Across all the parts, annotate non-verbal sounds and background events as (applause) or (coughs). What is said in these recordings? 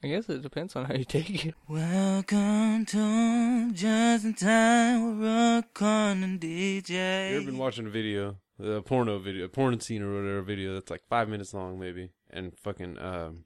I guess it depends on how you take it. Welcome to Just in Time with Rock on and DJ. You ever been watching a video, a porno video, a porn scene or whatever video that's like five minutes long, maybe, and fucking, um,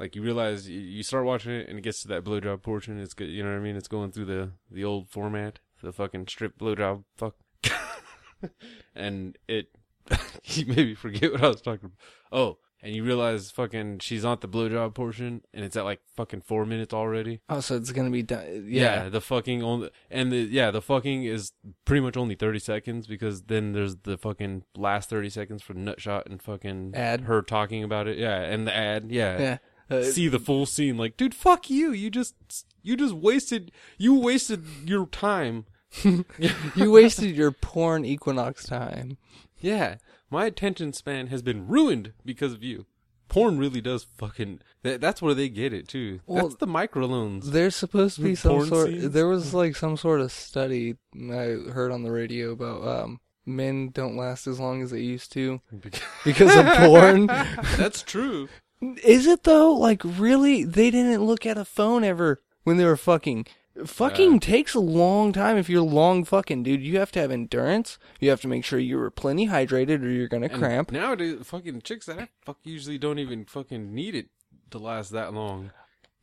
like you realize you, you start watching it and it gets to that blowjob portion. It's good, you know what I mean? It's going through the the old format, the fucking strip blowjob fuck, (laughs) and it (laughs) you maybe forget what I was talking. about. Oh, and you realize fucking she's on the blowjob portion, and it's at like fucking four minutes already. Oh, so it's gonna be done. Yeah, Yeah. the fucking only and the yeah, the fucking is pretty much only thirty seconds because then there's the fucking last thirty seconds for nut shot and fucking Ad. her talking about it. Yeah, and the ad. Yeah, Yeah. Uh, see the full scene. Like, dude, fuck you. You just you just wasted you wasted your time. (laughs) you wasted your porn equinox time. Yeah, my attention span has been ruined because of you. Porn really does fucking. That, that's where they get it too. Well, that's the microloans. There's supposed to be some sort. scenes? There was like some sort of study I heard on the radio about um, men don't last as long as they used to (laughs) because of porn. (laughs) that's true. Is it though? Like really? They didn't look at a phone ever when they were fucking. Fucking Yeah. takes a long time if you're long fucking dude. You have to have endurance. You have to make sure you were plenty hydrated or you're gonna cramp. Nowadays, fucking chicks that I fuck usually don't even fucking need it to last that long.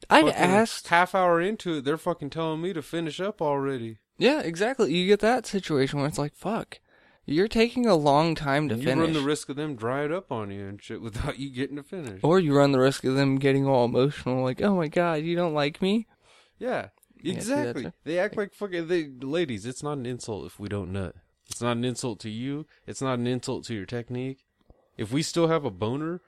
I've Fucking asked. half hour into it, they're fucking telling me to finish up already. Yeah, exactly. You get that situation where it's like, fuck, you're taking a long time to you finish. run the risk of them drying up on you and shit (laughs) without you getting to finish. Or you run the risk of them getting all emotional, like, "Oh my god, you don't like me." Yeah, Yeah, see, that's exactly. they act like fucking they, ladies. It's not an insult if we don't nut. It's not an insult to you. It's not an insult to your technique. If we still have a boner,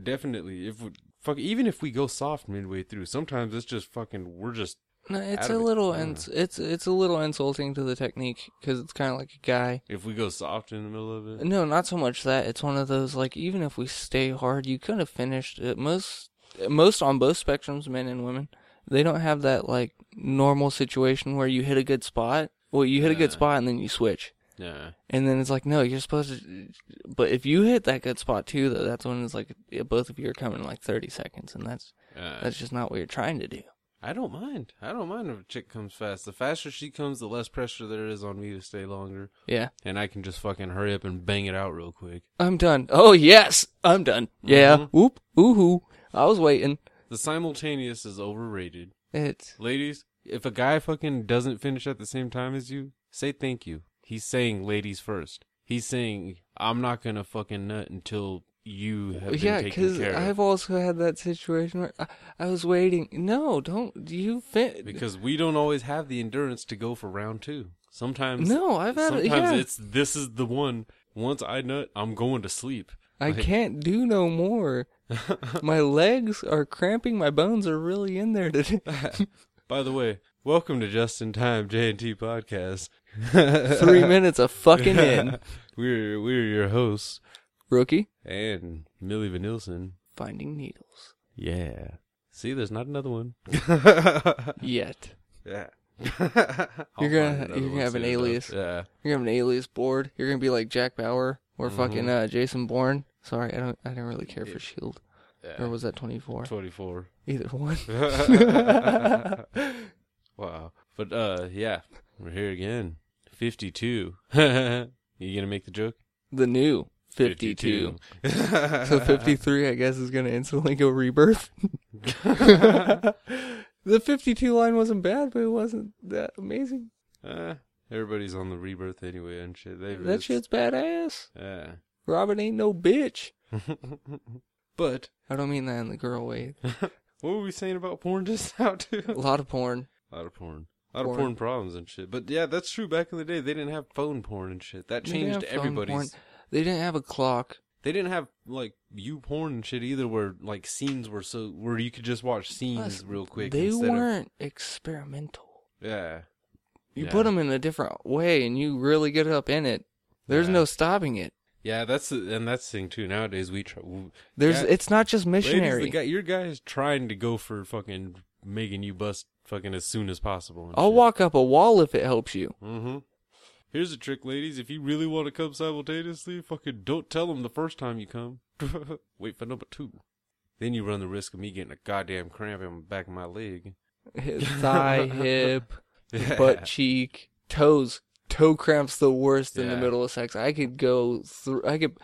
definitely. If we, fuck, even if we go soft midway through, sometimes it's just fucking. We're just No, it's a little, ins- it's it's a little insulting to the technique because it's kind of like a guy. if we go soft in the middle of it. No, not so much that. It's one of those like, even if we stay hard, you could have finished it. Most, most on both spectrums, men and women, they don't have that like normal situation where you hit a good spot. Well, you hit a good spot and then you switch. Yeah. And then it's like, no, you're supposed to. But if you hit that good spot too, though, that's when it's like both of you are coming in like 30 seconds, and that's Yeah. that's just not what you're trying to do. I don't mind. I don't mind if a chick comes fast. The faster she comes, the less pressure there is on me to stay longer, Yeah, and I can just fucking hurry up and bang it out real quick. I'm done. Oh yes, I'm done. Yeah, Mhm. whoop, ooh I was waiting. The simultaneous is overrated. It. Ladies, if a guy fucking doesn't finish at the same time as you, say thank you. He's saying ladies first. He's saying I'm not gonna fucking nut until you have been yeah, taken because care of. I've also had that situation where I, I was waiting. No, don't you fit? Because we don't always have the endurance to go for round two. Sometimes No, I've had it. sometimes Yeah, it's this is the one. Once I nut, I'm going to sleep. I can't do no more. (laughs) my legs are cramping. My bones are really in there today. (laughs) By the way, welcome to Just in Time J and T podcast. (laughs) Three minutes of fucking in. We're we're your hosts Rookie, and Millie Vanilson. finding needles. Yeah. See, there's not another one. Yet. yeah. You're gonna- you're gonna have an alias. Yeah. You're gonna have an alias board. You're gonna be like Jack Bauer or Mhm. fucking uh, Jason Bourne. Sorry, I don't. I didn't really care for Shield. yeah. Or was that 24? 24. Either one. (laughs) (laughs) wow. But uh yeah, we're here again. 52. (laughs) you gonna make the joke? The new 52. So 53, I guess, is gonna instantly go rebirth. the 52 line wasn't bad, but it wasn't that amazing. uh, everybody's on the rebirth anyway and shit. They That shit's badass. Yeah. Robin ain't no bitch. (laughs) but I don't mean that in the girl way. (laughs) what were we saying about porn just now (laughs) too? A lot of porn. A lot of porn. A lot Porn. of porn problems and shit. But yeah, that's true. Back in the day, they didn't have phone porn and shit. That changed everybody's. porn. They didn't have a clock. They didn't have like you porn and shit either, where like scenes were so where you could just watch scenes Plus, real quick. They weren't experimental. Yeah. You Yeah. put them in a different way, and you really get up in it. There's Yeah. no stopping it. Yeah, that's the, and that's the thing too. Nowadays we try. w- There's. Yeah. It's not just missionary. guy, your guy is trying to go for fucking making you bust fucking as soon as possible. I'll shit. walk up a wall if it helps you. Mm-hmm. Here's a trick, ladies. If you really want to come simultaneously, fucking don't tell them the first time you come. (laughs) Wait for number two. then you run the risk of me getting a goddamn cramp in the back of my leg. His Thigh, (laughs) hip, Yeah. butt cheek, toes. Toe cramps the worst in the Yeah. middle of sex. I could go through. I could.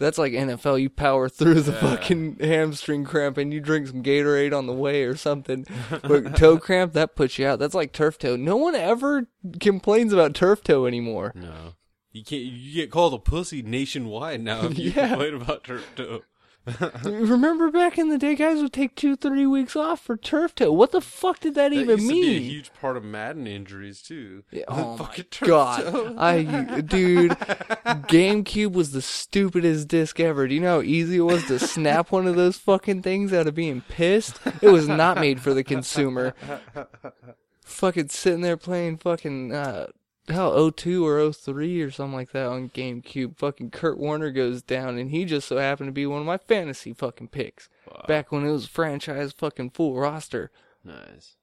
That's like NFL. You power through the Yeah. fucking hamstring cramp and you drink some Gatorade on the way or something. But toe (laughs) cramp that puts you out. That's like turf toe. No one ever complains about turf toe anymore. No. You can't. You get called a pussy nationwide now if you (laughs) Yeah. complain about turf toe. (laughs) Remember back in the day, guys would take two, three weeks off for turf toe. What the fuck did that, That even be a mean? huge part of Madden injuries too. Yeah, (laughs) oh my god, toe. (laughs) I dude, GameCube was the stupidest disc ever. Do you know how easy it was to snap one of those fucking things out of being pissed? It was not made for the consumer. fucking sitting there playing fucking uh hell 02 or 03 or something like that on GameCube. Fucking Kurt Warner goes down and he just so happened to be one of my fantasy fucking picks. Wow. Back when it was franchise fucking full roster. Nice.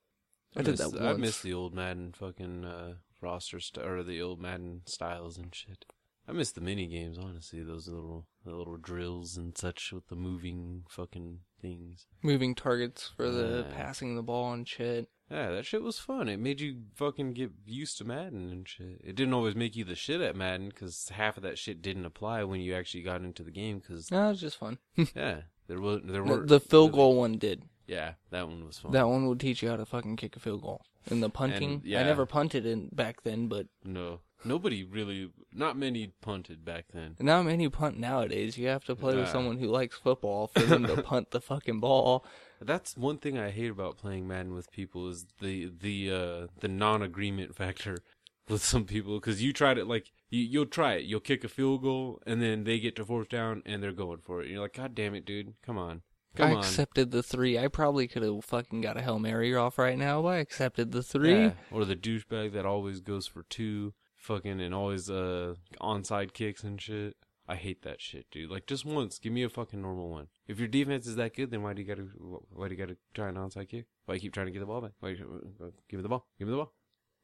I did miss, that I once. miss the old Madden fucking uh, roster st- or the old Madden styles and shit. I miss the mini games, honestly. Those little the little drills and such with the moving fucking things. Moving targets for the Yeah. passing the ball and shit. Yeah, that shit was fun. It made you fucking get used to Madden and shit. It didn't always make you the shit at Madden because half of that shit didn't apply when you actually got into the game. Because No, it was just fun. (laughs) yeah, there was there The, were the field goal one did. Yeah, that one was fun. That one would teach you how to fucking kick a field goal. And the punting, And, yeah. I never punted in back then, but no, nobody really, not many punted back then. not many punt nowadays. You have to play with someone who likes football for them to (laughs) punt the fucking ball. That's one thing I hate about playing Madden with people is the the uh, the non-agreement factor (laughs) with some people because you tried it like you, you'll try it, you'll kick a field goal and then they get to fourth down and they're going for it. And you're like, God damn it, dude, come on, come I on. accepted the three. I probably could have fucking got a Hail Mary off right now, but I accepted the three. Yeah. Or the douchebag that always goes for two, fucking, and always uh onside kicks and shit. I hate that shit, dude. Like just once, give me a fucking normal one. If your defense is that good, then why do you gotta why do you gotta try an onside kick? Why you keep trying to get the ball back? Why you, uh, give me the ball? Give me the ball.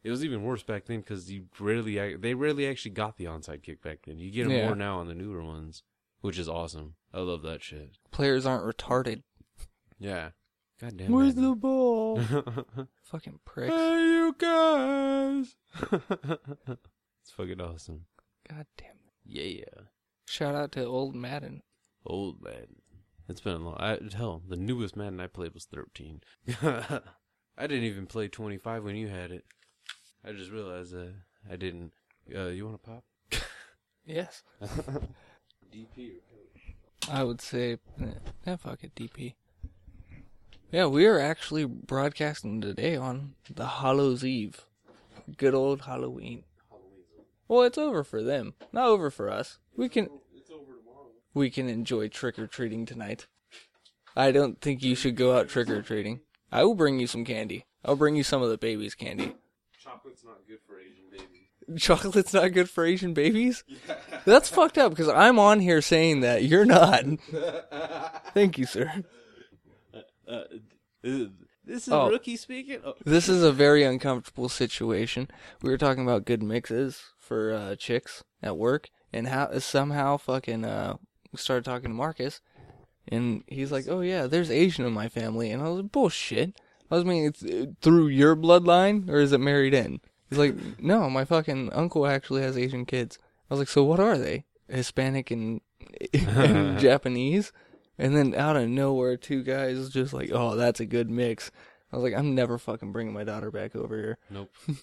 It was even worse back then because you rarely they rarely actually got the onside kick back then. You get them Yeah. more now on the newer ones, which is awesome. I love that shit. Players aren't retarded. Yeah. God damn. Where's the ball? (laughs) fucking pricks. Hey, you guys! (laughs) it's fucking awesome. God damn it. Yeah. Shout out to old Madden. Old Madden. It's been a long. I, hell, the newest Madden I played was 13. (laughs) I didn't even play 25 when you had it. I just realized uh, I didn't. Uh, you want to pop? Yes. DP I would say, eh, eh, fuck it, DP. Yeah, we are actually broadcasting today on the Hallows Eve. Good old Halloween. Well, it's over for them, not over for us. We can, we can enjoy trick or treating tonight. I don't think you should go out trick or treating. I will bring you some candy. I'll bring you some of the baby's candy. Chocolate's not good for. Chocolate's not good for Asian babies? That's fucked up because I'm on here saying that. You're not. Thank you, sir. Uh, this is Oh. rookie speaking. Oh. This is a very uncomfortable situation. We were talking about good mixes for uh, chicks at work, and how somehow fucking uh, we started talking to Marcus, and he's like, "Oh yeah, there's Asian in my family," and I was like, "Bullshit." I was mean, it's uh, through your bloodline, or is it married in? He's like, "No, my fucking uncle actually has Asian kids." I was like, "So what are they? Hispanic and, (laughs) and (laughs) Japanese?" And then out of nowhere, two guys just like, "Oh, that's a good mix." I was like, I'm never fucking bringing my daughter back over here. Nope. (laughs)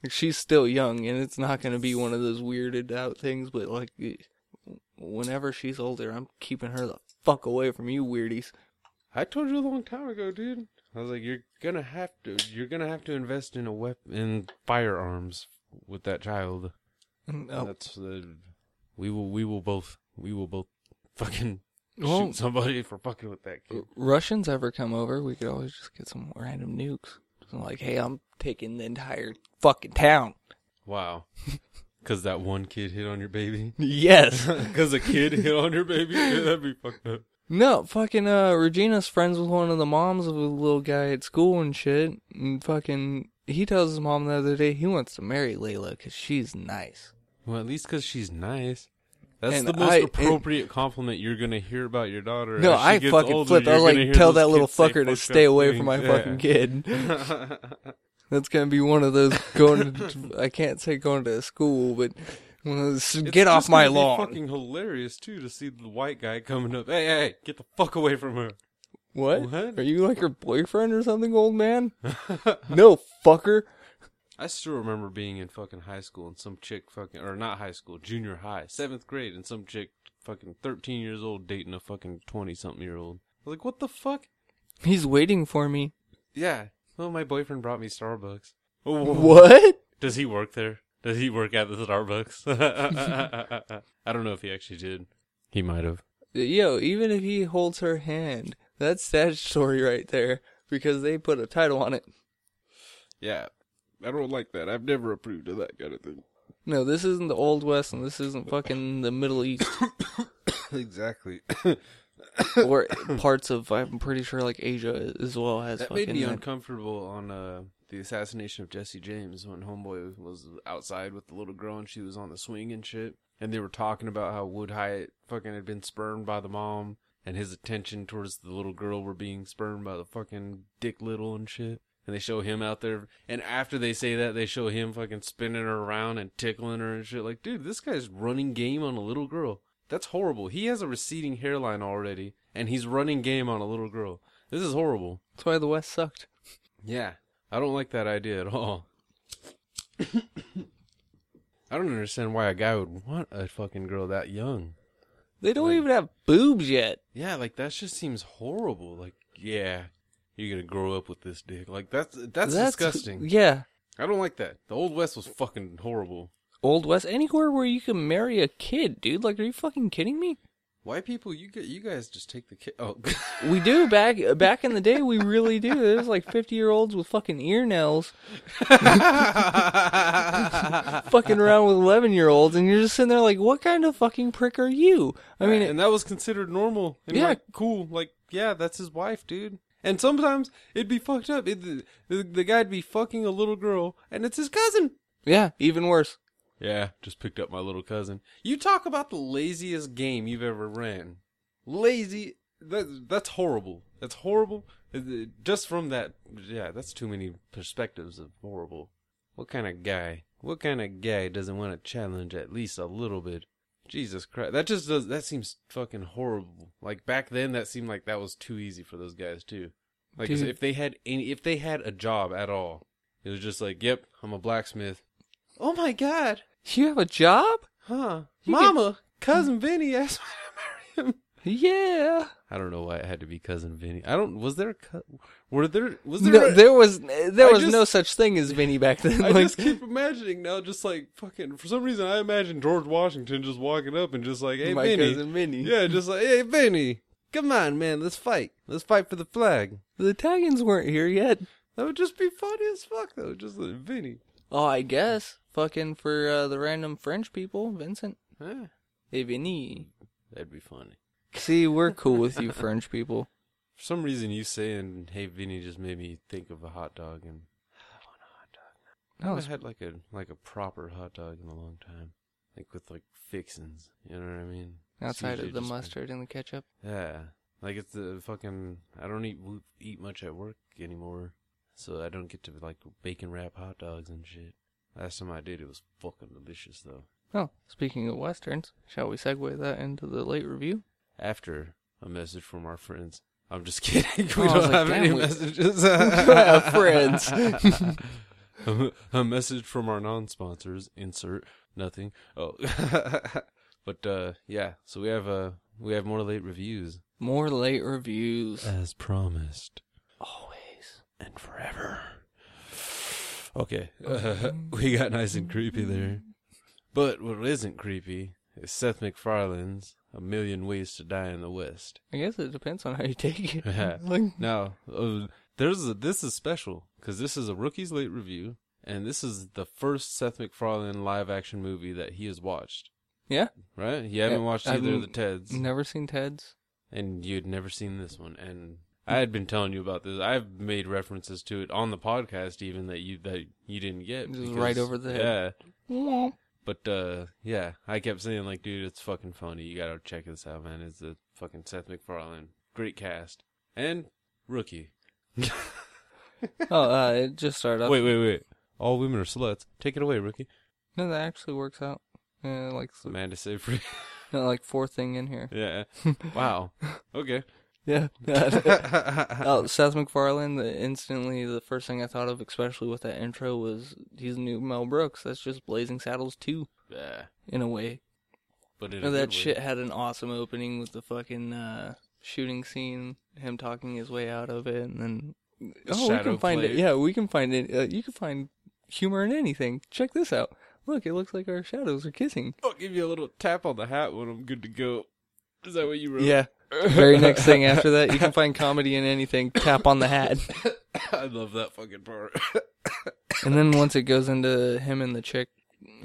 Like, she's still young, and it's not going to be one of those weirded out things. But like, whenever she's older, I'm keeping her the fuck away from you weirdies. I told you a long time ago, dude. I was like, you're gonna have to, you're gonna have to invest in a weapon, in firearms with that child. Oh, That's uh, we will, we will both, we will both fucking Well- shoot somebody for fucking with that kid. Russians ever come over, we could always just get some random nukes. So like, hey, I'm taking the entire fucking town. Wow. (laughs) Cause that one kid hit on your baby. Yes. (laughs) Cause a kid hit on your baby. Yeah, (laughs) that'd be fucked up. No, fucking uh Regina's friends with one of the moms of a little guy at school and shit. And fucking he tells his mom the other day he wants to marry Layla because she's nice. Well, at least cause she's nice. That's And the most I- and- appropriate compliment you're gonna hear about your daughter. No, I fucking older, flipped. I you're was like, tell that little fucker to stay away from my things. fucking kid. (laughs) That's gonna be one of those going. To, I can't say going to school, but those, It's get off my lawn. Fucking hilarious too to see the white guy coming up. Hey, hey, get the fuck away from her. What? What? Are you like her boyfriend or something, old man? (laughs) no, fucker. I still remember being in fucking high school and some chick fucking or not high school, junior high, seventh grade, and some chick fucking thirteen years old dating a fucking twenty something year old. Like what the fuck? He's waiting for me. Yeah. Well, my boyfriend brought me Starbucks. What? Does he work there? Does he work at the Starbucks? (laughs) I don't know if he actually did. He might have. Yo, even if he holds her hand, that's statutory right there because they put a title on it. Yeah. I don't like that. I've never approved of that kind of thing. No, this isn't the Old West and this isn't fucking the Middle East (coughs) exactly. or parts of, I'm pretty sure, like Asia as well has That fucking. made me that. uncomfortable on uh, the assassination of Jesse James when Homeboy was outside with the little girl and she was on the swing and shit. And they were talking about how Wood Hite fucking had been spurned by the mom and his attention towards the little girl were being spurned by the fucking Dick Liddil and shit. And they show him out there. And after they say that, they show him fucking spinning her around and tickling her and shit. Like, dude, this guy's running game on a little girl. That's horrible. He has a receding hairline already, and he's running game on a little girl. This is horrible. That's why the West sucked. Yeah, I don't like that idea at all. I don't understand why a guy would want a fucking girl that young. They don't Like- even have boobs yet. Yeah, like that just seems horrible. Like, yeah, you're gonna grow up with this dick. Like that's that's, disgusting. Yeah. I don't like that. The old west was fucking horrible. Old West, anywhere where you can marry a kid, dude. Like, are you fucking kidding me? White people, you get you guys just take the kid. Oh, We do (laughs) back back in the day. We really do. There's like fifty year olds with fucking ear nails, (laughs) fucking around with eleven year olds, and you're just sitting there like, what kind of fucking prick are you? I mean, and that was considered normal and Yeah. like cool. Like, yeah, that's his wife, dude. And sometimes it'd be fucked up. It, the the guy'd be fucking a little girl, and it's his cousin. yeah, even worse. Yeah, just picked up my little cousin. You talk about the laziest game you've ever ran. Lazy. That that's horrible. That's horrible. Just from that, yeah, that's too many perspectives of horrible. What kind of guy? What kind of guy doesn't want to challenge at least a little bit? Jesus Christ, that just does. That seems fucking horrible. Like back then, that seemed like that was too easy for those guys too. Like Dude. if they had any, if they had a job at all, it was just like, yep, I'm a blacksmith. Oh my god, You have a job? Huh? You Mama, cousin Vinny asked me to marry him. Yeah. I don't know why it had to be cousin Vinny. I don't. Was there? a cou- Were there? Was No, there? a- there was there I was just- no such thing as Vinny back then. I Like, just keep imagining now, just like fucking. For some reason, I imagine George Washington just walking up and just like, "Hey, my Vinny." cousin Vinny. Yeah, just like, "Hey, Vinny, come on, man, let's fight. Let's fight for the flag." The Italians weren't here yet. That would just be funny as fuck, though. Just like Vinny. Oh, I guess. Fucking for uh, the random French people, Vincent. Huh? Hey, Vinny. That'd be funny. See, we're cool with you French people. (laughs) For some reason, you saying "Hey, Vinny" just made me think of a hot dog and. A hot dog. I haven't had like a like a proper hot dog in a long time, like with like fixins. You know what I mean? Outside of the mustard and the ketchup. Yeah, like it's the fucking. I don't eat eat much at work anymore, so I don't get to like bacon wrap hot dogs and shit. Last time I did, it was fucking delicious though. Oh, speaking of westerns, shall we segue that into the late review? After a message from our friends. I'm just (laughs) kidding. Oh, we was don't like, have any we- messages. (laughs) have friends. (laughs) a, a message from our non-sponsors. Insert nothing. Oh, but uh, yeah. So we have uh, we have more late reviews More late reviews. as promised Always. and forever. Okay, uh, (laughs) we got nice and creepy there. But what isn't creepy is Seth MacFarlane's "A Million Ways to Die in the West." I guess it depends on how you take it. (laughs) Like, Now, uh, there's a, this is special because this is a rookie's late review, and this is the first Seth MacFarlane live action movie that he has watched. yeah, Right? You haven't Yeah, watched I've either of the Teds, never seen Ted's. and you'd never seen this one. And I had been telling you about this. I've made references to it on the podcast, even that you that you didn't get. Just because- right over the head. Yeah, But uh, yeah, I kept saying like, dude, it's fucking funny. You gotta check this out, man. It's the fucking Seth MacFarlane, great cast, and rookie. (laughs) Oh, uh, it just started up. Wait, wait, wait. All women are sluts. Take it away, rookie. No, that actually works out. Yeah, like Amanda Seyfried. (laughs) no, like fourth thing in here. yeah. (laughs) Wow. Okay. Yeah. (laughs) (laughs) oh, Seth MacFarlane. The, instantly, the first thing I thought of, especially with that intro, was he's new Mel Brooks. That's just Blazing Saddles two yeah. in a way. But in a that good way. shit had an awesome opening with the fucking uh, shooting scene, him talking his way out of it, and then oh, we can find it. Yeah, we can find it. Uh, you can find humor in anything. Check this out. Look, it looks like our shadows are kissing. I'll give you a little tap on the hat when I'm good to go. Is that what you wrote? Yeah. Very (laughs) next thing after that, you can find comedy in anything. Tap on the hat. I love that fucking part. And then once it goes into him and the chick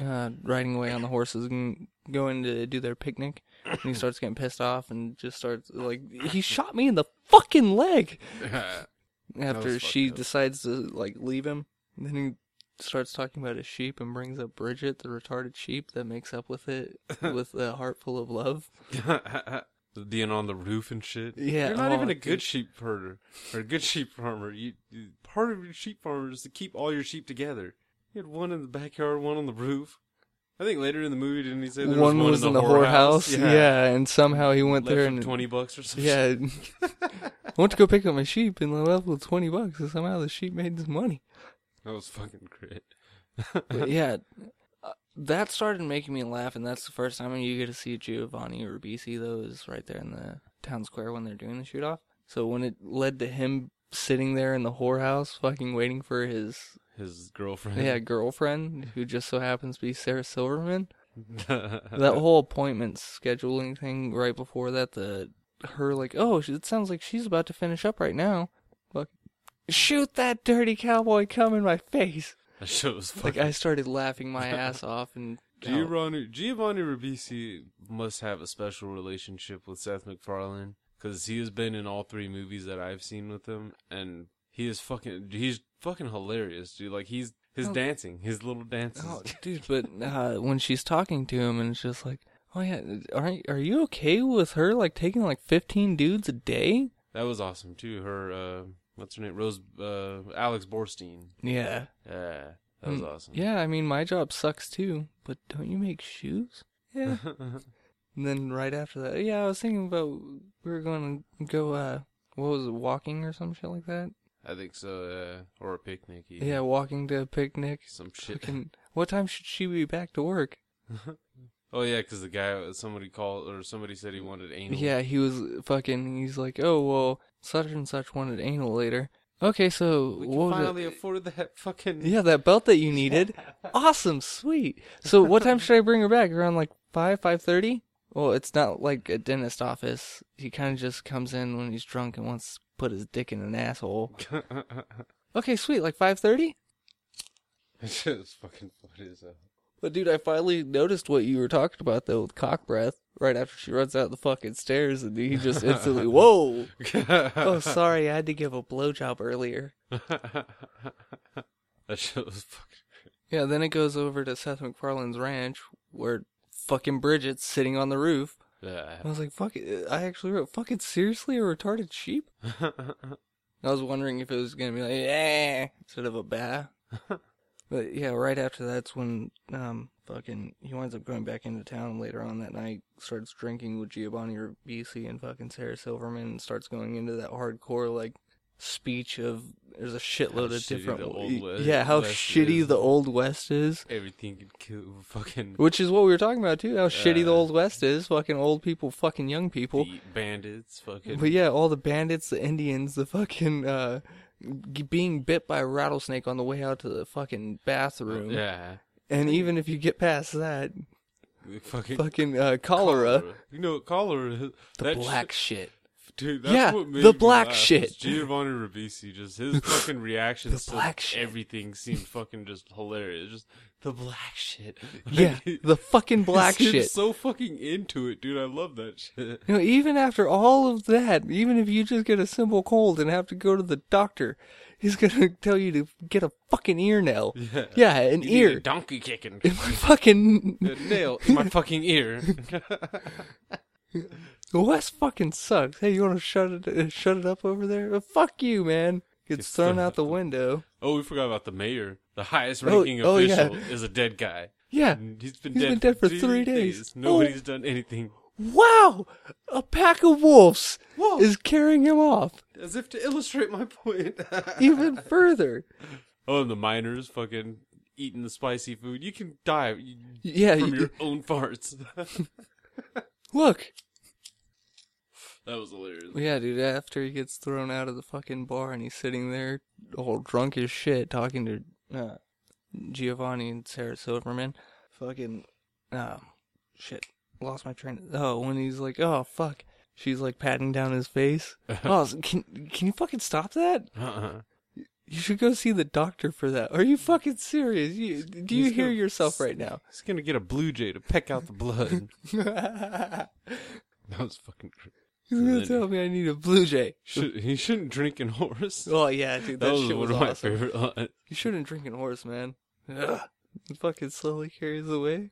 uh, riding away on the horses and going to do their picnic, and he starts getting pissed off and just starts like, he shot me in the fucking leg. (laughs) After she up. decides to like leave him, then he starts talking about his sheep and brings up Bridget, the retarded sheep that makes up with it (laughs) with a heart full of love. Being on the roof and shit. Yeah, You're not oh, even a oh, dude. good sheep herder or a good sheep farmer. You, you part of your sheep farmer is to keep all your sheep together. You had one in the backyard, one on the roof. I think later in the movie, didn't he say there One was one was in in the, the whorehouse? whorehouse, yeah. and somehow he went Left there and twenty bucks or something. Yeah. (laughs) (laughs) I went to go pick up my sheep and I left with 20 bucks and somehow the sheep made some money. that was fucking great. But yeah, (laughs) that started making me laugh and that's the first time you get to see Giovanni Ribisi though is right there in the town square when they're doing the shoot off. So when it led to him sitting there in the whorehouse fucking waiting for his His girlfriend. yeah, girlfriend who just so happens to be Sarah Silverman. (laughs) that whole appointment scheduling thing right before that, the her like, oh, it sounds like she's about to finish up right now. Fuck, shoot that dirty cowboy come in my face! Shit was (laughs) Like. I started laughing my (laughs) ass off, and Giovanni Giovanni Ribisi must have a special relationship with Seth MacFarlane because he has been in all three movies that I've seen with him, and he is fucking he's fucking hilarious, dude. Like he's his Oh. dancing, his little dances. oh, (laughs) dude, but uh, when she's talking to him, and it's just like, oh yeah, are are you okay with her like taking like fifteen dudes a day? That was awesome too. Her uh, what's her name? Rose uh, Alex Borstein. Yeah, Yeah, that was Mm, awesome. yeah. I mean, my job sucks too, but don't you make shoes? Yeah. (laughs) And then right after that, yeah, I was thinking about we were going to go, uh, what was it, walking or some shit like that? I think so. Uh, or a picnic. Yeah, walking to a picnic. some shit. Fucking, what time should she be back to work? (laughs) Oh yeah, because the guy somebody called or somebody said he wanted anal. Yeah, he was fucking, he's like, oh, well, such and such wanted anal later. Okay, so we what finally afford that fucking. Yeah, that belt that you needed. awesome, sweet. So what time should I bring her back? Around like 5, 5.30? Well, it's not like a dentist office. He kind of just comes in when he's drunk and wants to put his dick in an asshole. (laughs) Okay, sweet. Like five thirty. Shit fucking funny as hell. But dude, I finally noticed what you were talking about though with cock breath. Right after she runs out the fucking stairs, and he just (laughs) instantly, whoa! (laughs) Oh, sorry, I had to give a blowjob earlier. (laughs) that shit was fucking. Yeah, then it goes over to Seth MacFarlane's ranch where fucking Bridget's sitting on the roof. Yeah. I was like, fuck it. I actually wrote, fucking seriously, a retarded sheep? I was wondering if it was gonna be like, eh, instead of a bah. But yeah, right after that's when, um, fucking, he winds up going back into town later on that night, starts drinking with Giovanni Ribisi and fucking Sarah Silverman, and starts going into that hardcore, like, speech of, there's a shitload How of different, the Old West- yeah, how West shitty is. the Old West is. Everything could kill fucking Which is what we were talking about too, how shitty the Old West is. Fucking old people, fucking young people. bandits. Fucking. But yeah, all the bandits, the Indians, the fucking uh, being bit by a rattlesnake on the way out to the fucking bathroom. Yeah. And even if you get past that, Fucking fucking uh, cholera, You know what cholera is? the That black shit- shit. Dude, that's Yeah, what made the black laugh, shit. Giovanni Ribisi, just his (laughs) fucking reactions The (laughs) to black shit. everything seemed fucking just hilarious. Just the black shit. (laughs) Yeah, the fucking black shit. So fucking into it, dude. I love that shit. You know, even after all of that, even if you just get a simple cold and have to go to the doctor, he's gonna tell you to get a fucking ear nail. Yeah. Yeah, an You ear. donkey kicking. In my fucking nail in my fucking ear. Wes fucking sucks. Hey, you want to shut it uh, shut it up over there? Uh, fuck you, man. Gets thrown out the the- window. oh, we forgot about the mayor. The highest Oh, ranking oh, yeah. official is a dead guy. Yeah. And He's been, He's dead, been dead for three days. Nobody's Oh. done anything. Wow, a pack of wolves Whoa. is carrying him off As if to illustrate my point. (laughs) even further. oh, and the miners fucking eating the spicy food. You can die Yeah, from you- your own farts. (laughs) look. That was hilarious. Yeah, dude. After he gets thrown out of the fucking bar and he's sitting there all drunk as shit talking to uh, Giovanni and Sarah Silverman, fucking, oh, shit. Lost my train. Of, oh, when he's like, oh fuck, she's like patting down his face. (laughs) oh, can can you fucking stop that? Uh-uh. You should go see the doctor for that. Are you fucking serious? You, do you He's hear gonna- yourself right now? He's gonna get a blue jay to peck out the blood. (laughs) that was fucking. He's gonna then- tell me I need a blue jay. (laughs) Should, he shouldn't drink in horse. (laughs) Oh yeah, dude, that, shit one was of my awesome. favorite lines. You shouldn't drink in horse, man. Ugh. It fucking slowly carries away.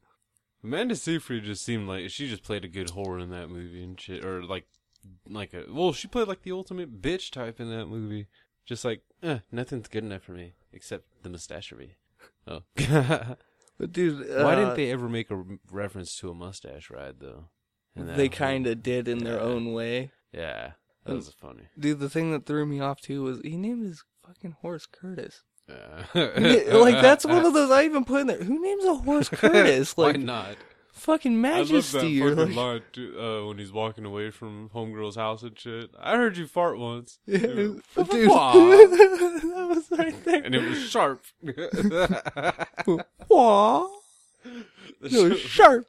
Amanda Seyfried just seemed like she just played a good horror in that movie and shit, or like, like a well, she played like the ultimate bitch type in that movie. Just like, eh, nothing's good enough for me except the mustachery. Oh, (laughs) But dude, uh, why didn't they ever make a reference to a mustache ride though? In They kind of did in their Yeah. own way. Yeah, that was funny. Dude, the thing that threw me off too was he named his fucking horse Curtis. Yeah. like that's one of (laughs) those I even put in there. Who names a horse (laughs) Curtis? Why Like not? fucking I love that Majesty fucking like line too, uh, when he's walking away from homegirl's house and shit. I heard you fart once, Yeah, (laughs) Dude, but dude, that was right there. and it was sharp. Wah. It was sharp.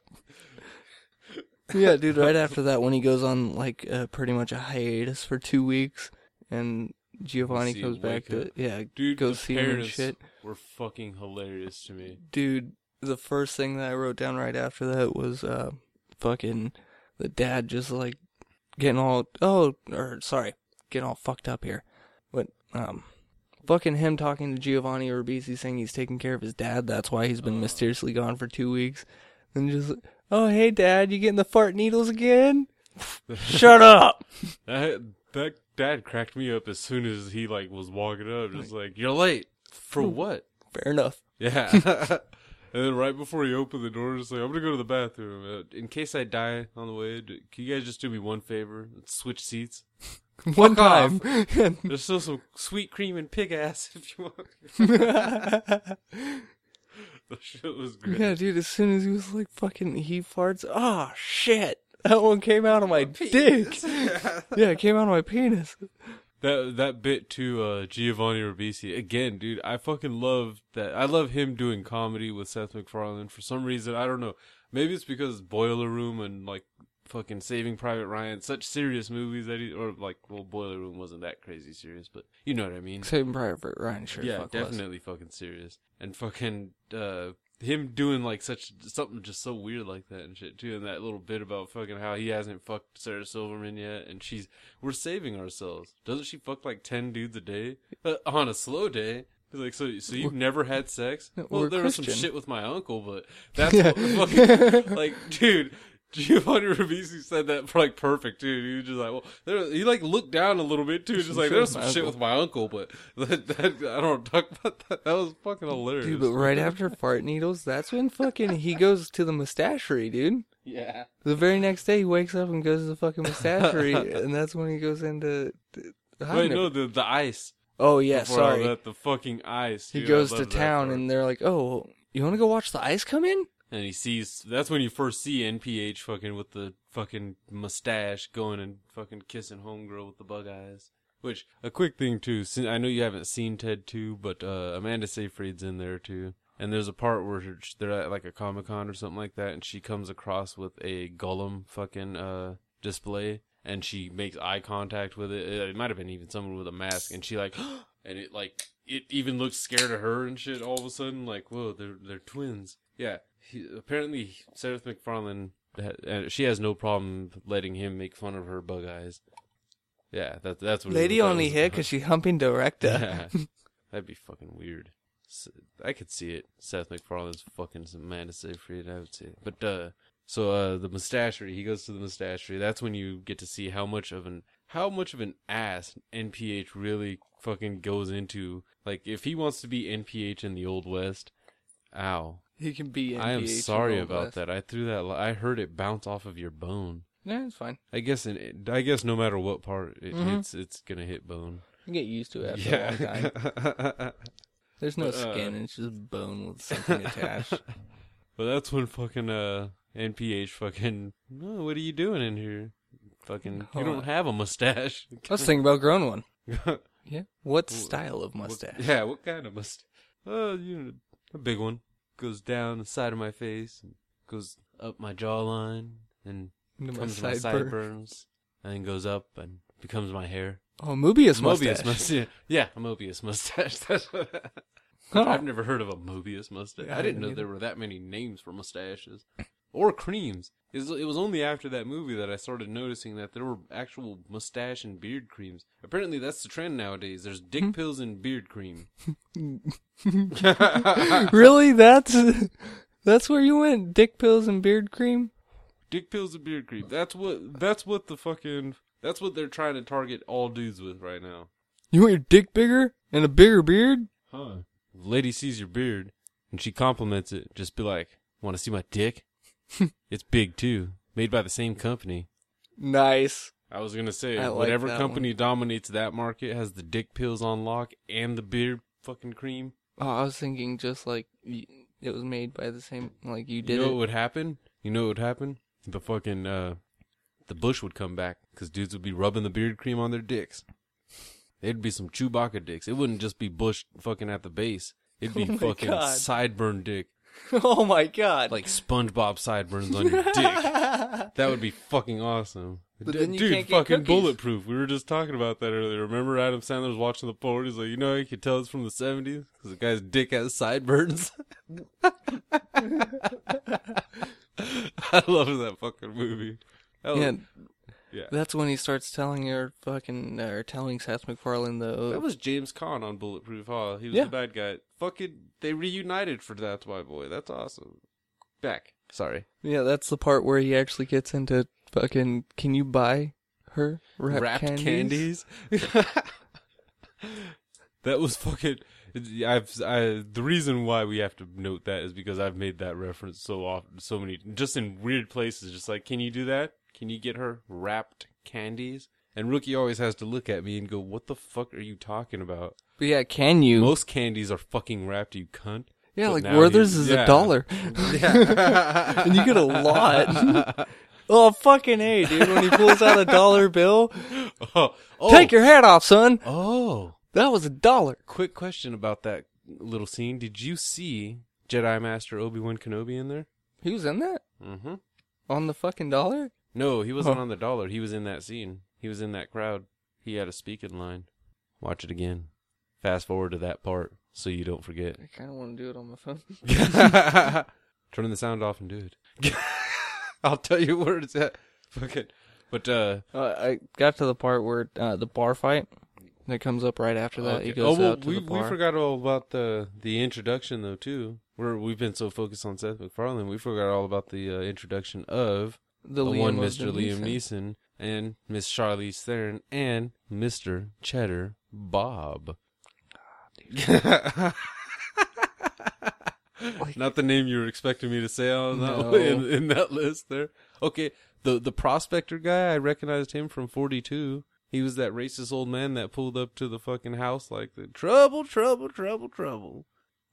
Yeah, dude. Right after that, when he goes on like uh, pretty much a hiatus for two weeks, and Giovanni comes back to up. yeah, Dude, go see him and shit. were fucking hilarious to me. Dude, the first thing that I wrote down right after that was uh, fucking the dad just like getting all oh or sorry, getting all fucked up here, but um. Fucking him talking to Giovanni Ribisi saying he's taking care of his dad. That's why he's been mysteriously gone for two weeks. And just, oh hey dad, you getting the fart needles again? Shut up. (laughs) That that dad cracked me up as soon as he like was walking up, just like you're late for what? Fair enough. Yeah. (laughs) and then right before he opened the door, just like I'm gonna go to the bathroom. Uh, in case I die on the way, d- can you guys just do me one favor? Switch seats. (laughs) One time. There's still some sweet cream and pig ass if you want. (laughs) the shit was great. yeah, dude, as soon as he was like fucking he farts, oh shit. That one came out of my dick. (laughs) Yeah, it came out of my penis. That that bit to uh, Giovanni Ribisi again, dude. I fucking love that. I love him doing comedy with Seth MacFarlane for some reason. I don't know. Maybe it's because Boiler Room and like fucking Saving Private Ryan, such serious movies that he or like well, Boiler Room wasn't that crazy serious, but you know what I mean. (laughs) Saving Private Ryan sure yeah, fuck was. definitely fucking serious. And fucking uh, him doing like such something just so weird like that and shit too. And that little bit about fucking how he hasn't fucked Sarah Silverman yet, and she's we're saving ourselves. Doesn't she fuck like ten dudes a day uh, on a slow day? Like, so so you've never had sex? (laughs) Well, there was some shit with my uncle, but (laughs) that's what fucking like, dude. Giovanni Ribisi said that for like perfect too. He was just like, well, there, he like looked down a little bit too, just like shit there was with some shit with my uncle, but that, that I don't talk about that. That was fucking hilarious. Dude, but right after fart needles, that's when fucking he goes to the mustachery, dude. yeah, The very next day, he wakes up and goes to the fucking mustachery, (laughs) and that's when he goes into. the wait, no, the the ice. Oh yeah, Before all sorry. that, the fucking ice. He dude, I goes to town, and they're like, "Oh, you want to go watch the ice come in?" And he sees. That's when you first see NPH fucking with the fucking mustache going and fucking kissing homegirl with the bug eyes. Which a quick thing too. I know you haven't seen Ted two, but uh, Amanda Seyfried's in there too. And there's a part where they're at like a comic con or something like that, and she comes across with a Gollum fucking uh display, and she makes eye contact with it. It might have been even someone with a mask, and she like, (gasps) and it like it even looks scared of her and shit. All of a sudden, like, whoa, they're they're twins. Yeah, he, apparently Sarah McFarlane, uh, she has no problem letting him make fun of her bug eyes. Yeah, that, that's what. Lady only hit because (laughs) she humping director. Yeah. (laughs) That'd be fucking weird. I could see it. Seth MacFarlane's fucking some man to say for it. I would say. But uh, so uh, the mustachery. He goes to the mustachery. That's when you get to see how much of an how much of an ass NPH really fucking goes into. Like if he wants to be NPH in the old west, ow. He can be. I am sorry about that. I threw that. li- I heard it bounce off of your bone. Yeah, it's fine. I guess. In, I guess no matter what part it Mhm. hits, it's gonna hit bone. You get used to it after a long time. Yeah. (laughs) There's no But, uh, skin; it's just bone with something (laughs) attached. But that's when fucking uh NPH fucking no, what are you doing in here? Fucking you Hold don't on. have a mustache. I was thinking about growing one. (laughs) Yeah. What style of mustache? yeah, what kind of mustache? Oh, you know, a big one. Goes down the side of my face and goes up my jawline and Into my comes to my sideburns and then goes up and becomes my hair. Oh, Mobius mustache. Mobius mustache. Yeah, a Mobius mustache. (laughs) That's what Oh. (laughs) I've never heard of a Mobius mustache. Yeah, I I didn't didn't know either. there were that many names for mustaches or creams. It was, only after that movie that I started noticing that there were actual mustache and beard creams. Apparently, that's the trend nowadays. There's dick Hmm. pills and beard cream. (laughs) (laughs) really? That's that's where you went? Dick pills and beard cream? dick pills and beard cream. That's what. That's what the fucking. That's what they're trying to target all dudes with right now. You want your dick bigger and a bigger beard? Huh? Lady sees your beard and she compliments it. Just be like, "Want to see my dick? (laughs) it's big too. Made by the same company." Nice. I was gonna say I like whatever that company dominates that market has the dick pills on lock and the beard fucking cream. Oh, I was thinking just like y- it was made by the same, like you did you know what would happen? You know what would happen? The fucking uh, the bush would come back because dudes would be rubbing the beard cream on their dicks. It'd be some Chewbacca dicks. It wouldn't just be bush fucking at the base. It'd be (laughs) Oh fucking God. sideburn dick, (laughs) oh my god. like SpongeBob sideburns on your dick. (laughs) That would be fucking awesome. But then you Dude, can't get fucking cookies. bulletproof. We were just talking about that earlier. Remember Adam Sandler was watching the porn? He's like, you know, how you could tell it's from the 70s because the guy's dick has sideburns. (laughs) I love that fucking movie. That was- yeah, yeah. that's when he starts telling her fucking, or telling Seth MacFarlane the. That was James Caan on Bulletproof, Hall. He was Yeah. the bad guy. Fucking, they reunited for That's My Boy. That's awesome. Back. Sorry. yeah, that's the part where he actually gets into fucking. Can you buy her wrapped, wrapped candies? candies. (laughs) that was fucking. I've I, the reason why we have to note that is because I've made that reference so often, so many, just in weird places. Just like, can you do that? Can you get her wrapped candies? And Rookie always has to look at me and go, "What the fuck are you talking about?" But yeah, can you? Most candies are fucking wrapped, you cunt. yeah, but like Werther's is yeah. a dollar. (laughs) Yeah, (laughs) and you get a lot. (laughs) oh fucking A, dude! When he pulls out a dollar bill, oh, oh, take your hat off, son. Oh, That was a dollar. quick question about that little scene. Did you see Jedi Master Obi Wan Kenobi in there? He was in that Mm-hmm. on the fucking dollar. No, he wasn't Huh. on the dollar. He was in that scene. He was in that crowd. He had a speaking line. Watch it again. Fast forward to that part so you don't forget. I kind of want to do it on my phone. (laughs) Turn the sound off and do it. (laughs) I'll tell you where it's at. Fuck it. But uh, Uh, I got to the part where uh, the bar fight that comes up right after that. He goes oh, well, out to we the bar. we forgot all about the the introduction though too. We're we've been so focused on Seth MacFarlane, we forgot all about the uh, introduction of the the one Mr. Liam Neeson and Miss Charlize Theron and Mr. Cheddar Bob. (laughs) Not the name you were expecting me to say on that No. (laughs) in, in that list there. Okay, the the prospector guy, I recognized him from 42. He was that racist old man that pulled up to the fucking house like the trouble, trouble, trouble, trouble.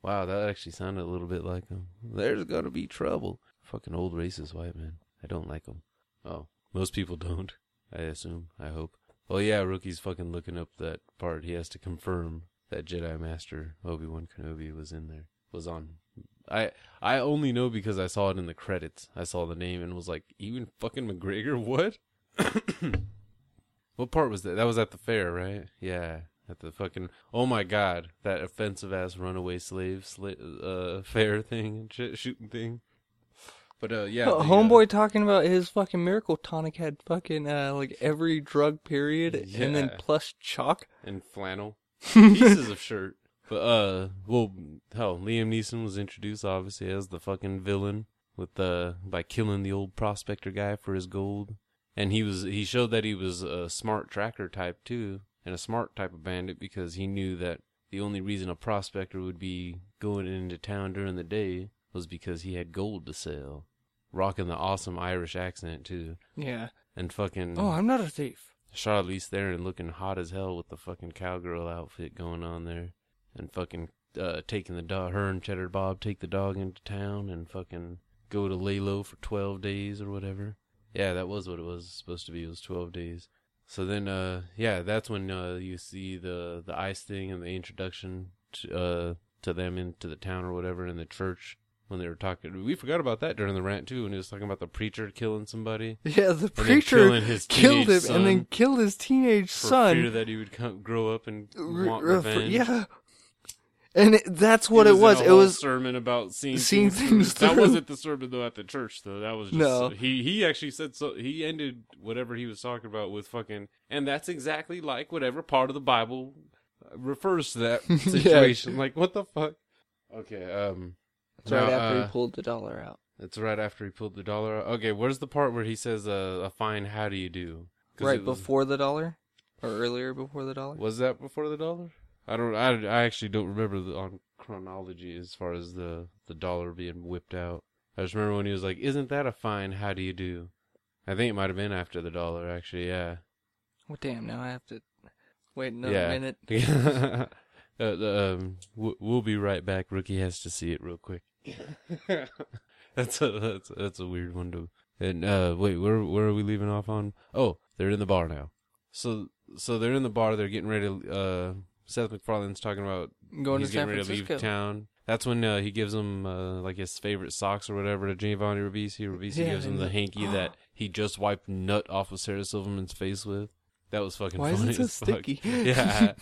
Wow, that actually sounded a little bit like him. There's gonna be trouble. Fucking old racist white man. I don't like him. Oh, most people don't. I assume. I hope. Well, yeah, rookie's fucking looking up that part. He has to confirm that Jedi Master Obi Wan Kenobi was in there. Was on. I I only know because I saw it in the credits. I saw the name and was like, Ewan fucking McGregor. What? (coughs) What part was that? That was at the fair, right? Yeah, at the fucking. Oh my god, that offensive ass runaway slave sla- uh, fair thing shooting thing. But uh, yeah, the, uh, homeboy talking about his fucking miracle tonic had fucking uh like every drug period and then plus chalk. and flannel (laughs) pieces (laughs) of shirt. But uh, well, hell, Liam Neeson was introduced obviously as the fucking villain with the by killing the old prospector guy for his gold, and he was he showed that he was a smart tracker type too, and a smart type of bandit because he knew that the only reason a prospector would be going into town during the day was because he had gold to sell, rocking the awesome Irish accent too, Yeah. and fucking Oh, I'm not a thief. Charlize Theron looking hot as hell with the fucking cowgirl outfit going on there, and fucking uh, taking the dog. Her and Cheddar Bob take the dog into town and fucking go to lay low for twelve days or whatever. Yeah, that was what it was supposed to be. It was twelve days. So then, uh, yeah, that's when uh, you see the the ice thing and the introduction to, uh, to them into the town or whatever in the church when they were talking. We forgot about that during the rant too when he was talking about the preacher killing somebody. Yeah, the preacher killing his killed him and then killed his teenage for son. fear that he would come, grow up and want revenge. yeah. And it, that's what it was. It whole was sermon about seeing, seeing things. things. That wasn't the sermon though at the church though. That was just No. he. He actually said so. He ended whatever he was talking about with fucking, and that's exactly like whatever part of the Bible refers to that (laughs) Yeah. situation. Like what the fuck? Okay. Um. It's right after uh, he pulled the dollar out. It's right after he pulled the dollar. out. Okay. Where's the part where he says uh, a fine? How do you do? Right was- before the dollar, or earlier before the dollar. Was that before the dollar? I don't. I, I actually don't remember the, on chronology as far as the the dollar being whipped out. I just remember when he was like, "Isn't that a fine? How do you do?" I think it might have been after the dollar. Actually, yeah. Well, damn. Now I have to wait another yeah. minute. (laughs) uh, um, we'll be right back. Rookie has to see it real quick. (laughs) that's a that's that's a weird one to. And uh, wait, where where are we leaving off on? Oh, they're in the bar now. So so they're in the bar. They're getting ready. to Uh, Seth MacFarlane's talking about Going he's to San getting ready to Francisco. leave town. That's when uh, he gives him uh, like his favorite socks or whatever to Giovanni Ribisi. Ribisi Yeah, gives him the hanky that he just wiped nut off of Sarah Silverman's face with. That was fucking Why is funny it so as fuck. sticky? (laughs) Yeah.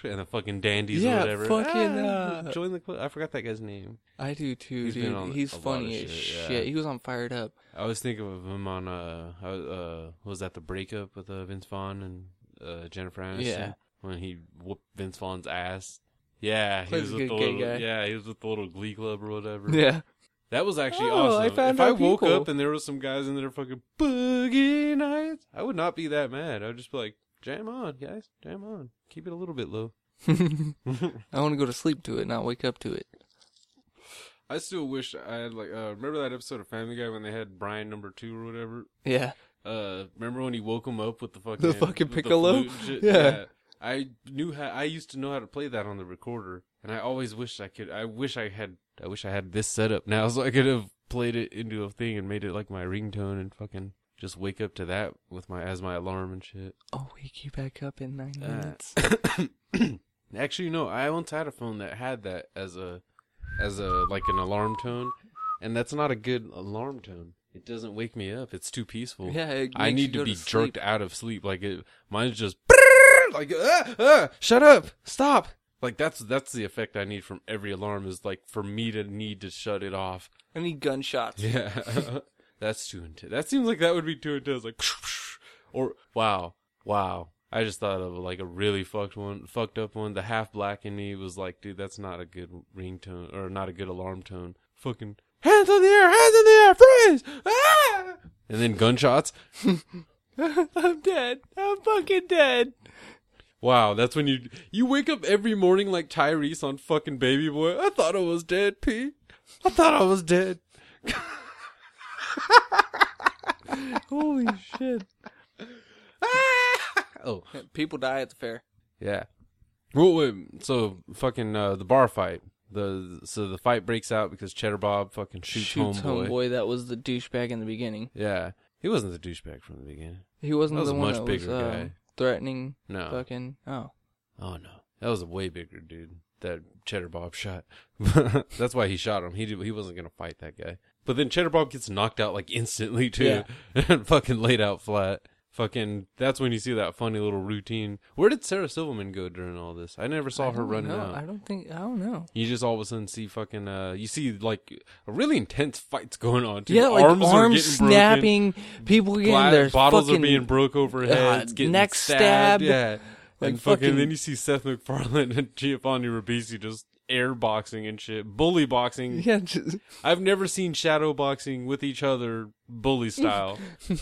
(laughs) and the fucking dandies Yeah, or whatever. fucking, Ah, uh, join the club. I forgot that guy's name. I do too, He's dude. on He's funny as shit, yeah. He was on Fired Up. I was thinking of him on uh, uh, uh was that the breakup with uh, Vince Vaughn and uh, Jennifer Aniston? Yeah. When he whooped Vince Vaughn's ass. Yeah, he Plays was a with good the gay little, guy. yeah, he was with the little Glee Club or whatever. Yeah. That was actually Oh, I awesome. found if I woke people- up and there was some guys in there fucking boogie nights, I would not be that mad. I would just be like, jam on, guys, jam on. Keep it a little bit low. (laughs) I want to go to sleep to it, not wake up to it. I still wish I had like uh remember that episode of Family Guy when they had Brian number two or whatever? Yeah. Uh remember when he woke him up with the fucking The fucking with the piccolo? flute and? (laughs) Yeah. I knew how I used to know how to play that on the recorder and I always wished I could I wish I had I wish I had this setup now (laughs) so I could have played it into a thing and made it like my ringtone and fucking just wake up to that with my as my alarm and shit. I'll wake you back up in nine Uh, minutes. (coughs) Actually, no. I once had a phone that had that as a, as a like an alarm tone, and that's not a good alarm tone. It doesn't wake me up. It's too peaceful. Yeah, it I need to be to jerked out of sleep. Like it, mine's just like ah, ah, shut up, stop. Like that's that's the effect I need from every alarm is like for me to need to shut it off. I need gunshots. Yeah, (laughs) that's too intense. That seems like that would be too intense. Like, (laughs) or wow, wow. I just thought of like a really fucked one, fucked up one. The half black in me was like, dude, that's not a good ringtone or not a good alarm tone. Fucking hands in the air, hands in the air, freeze! Ah! And then gunshots. (laughs) I'm dead. I'm fucking dead. Wow, that's when you you wake up every morning like Tyrese on fucking Baby Boy. I thought I was dead, P. I thought I was dead. (laughs) (laughs) Holy shit. (laughs) oh, People die at the fair. Yeah. Well, wait, so fucking uh, the bar fight. The so the fight breaks out because Cheddar Bob fucking shoots, Shoots homeboy. homeboy. That was the douchebag in the beginning. Yeah, he wasn't the douchebag from the beginning. He wasn't That was the a one much that bigger was uh, guy. threatening. No, Fucking. Oh. oh no, that was a way bigger dude. That Cheddar Bob shot. (laughs) That's why he shot him. He did, he wasn't gonna fight that guy. But then Cheddar Bob gets knocked out like instantly too, (laughs) and fucking laid out flat. fucking that's when you see that funny little routine. Where did Sarah Silverman go during all this? I never saw I her running know. out. I don't think. I don't know. You just all of a sudden see fucking uh you see like a really intense fights going on. Too. Yeah, like arms, snapping, people getting gla- their bottles fucking, are being broke over heads, uh, getting neck stabbed. stabbed, Yeah. like and fucking, fucking- then you see Seth MacFarlane (laughs) and Giovanni Ribisi just air boxing and shit. Bully boxing. (laughs) Yeah, just, I've never seen shadow boxing with each other bully style. (laughs)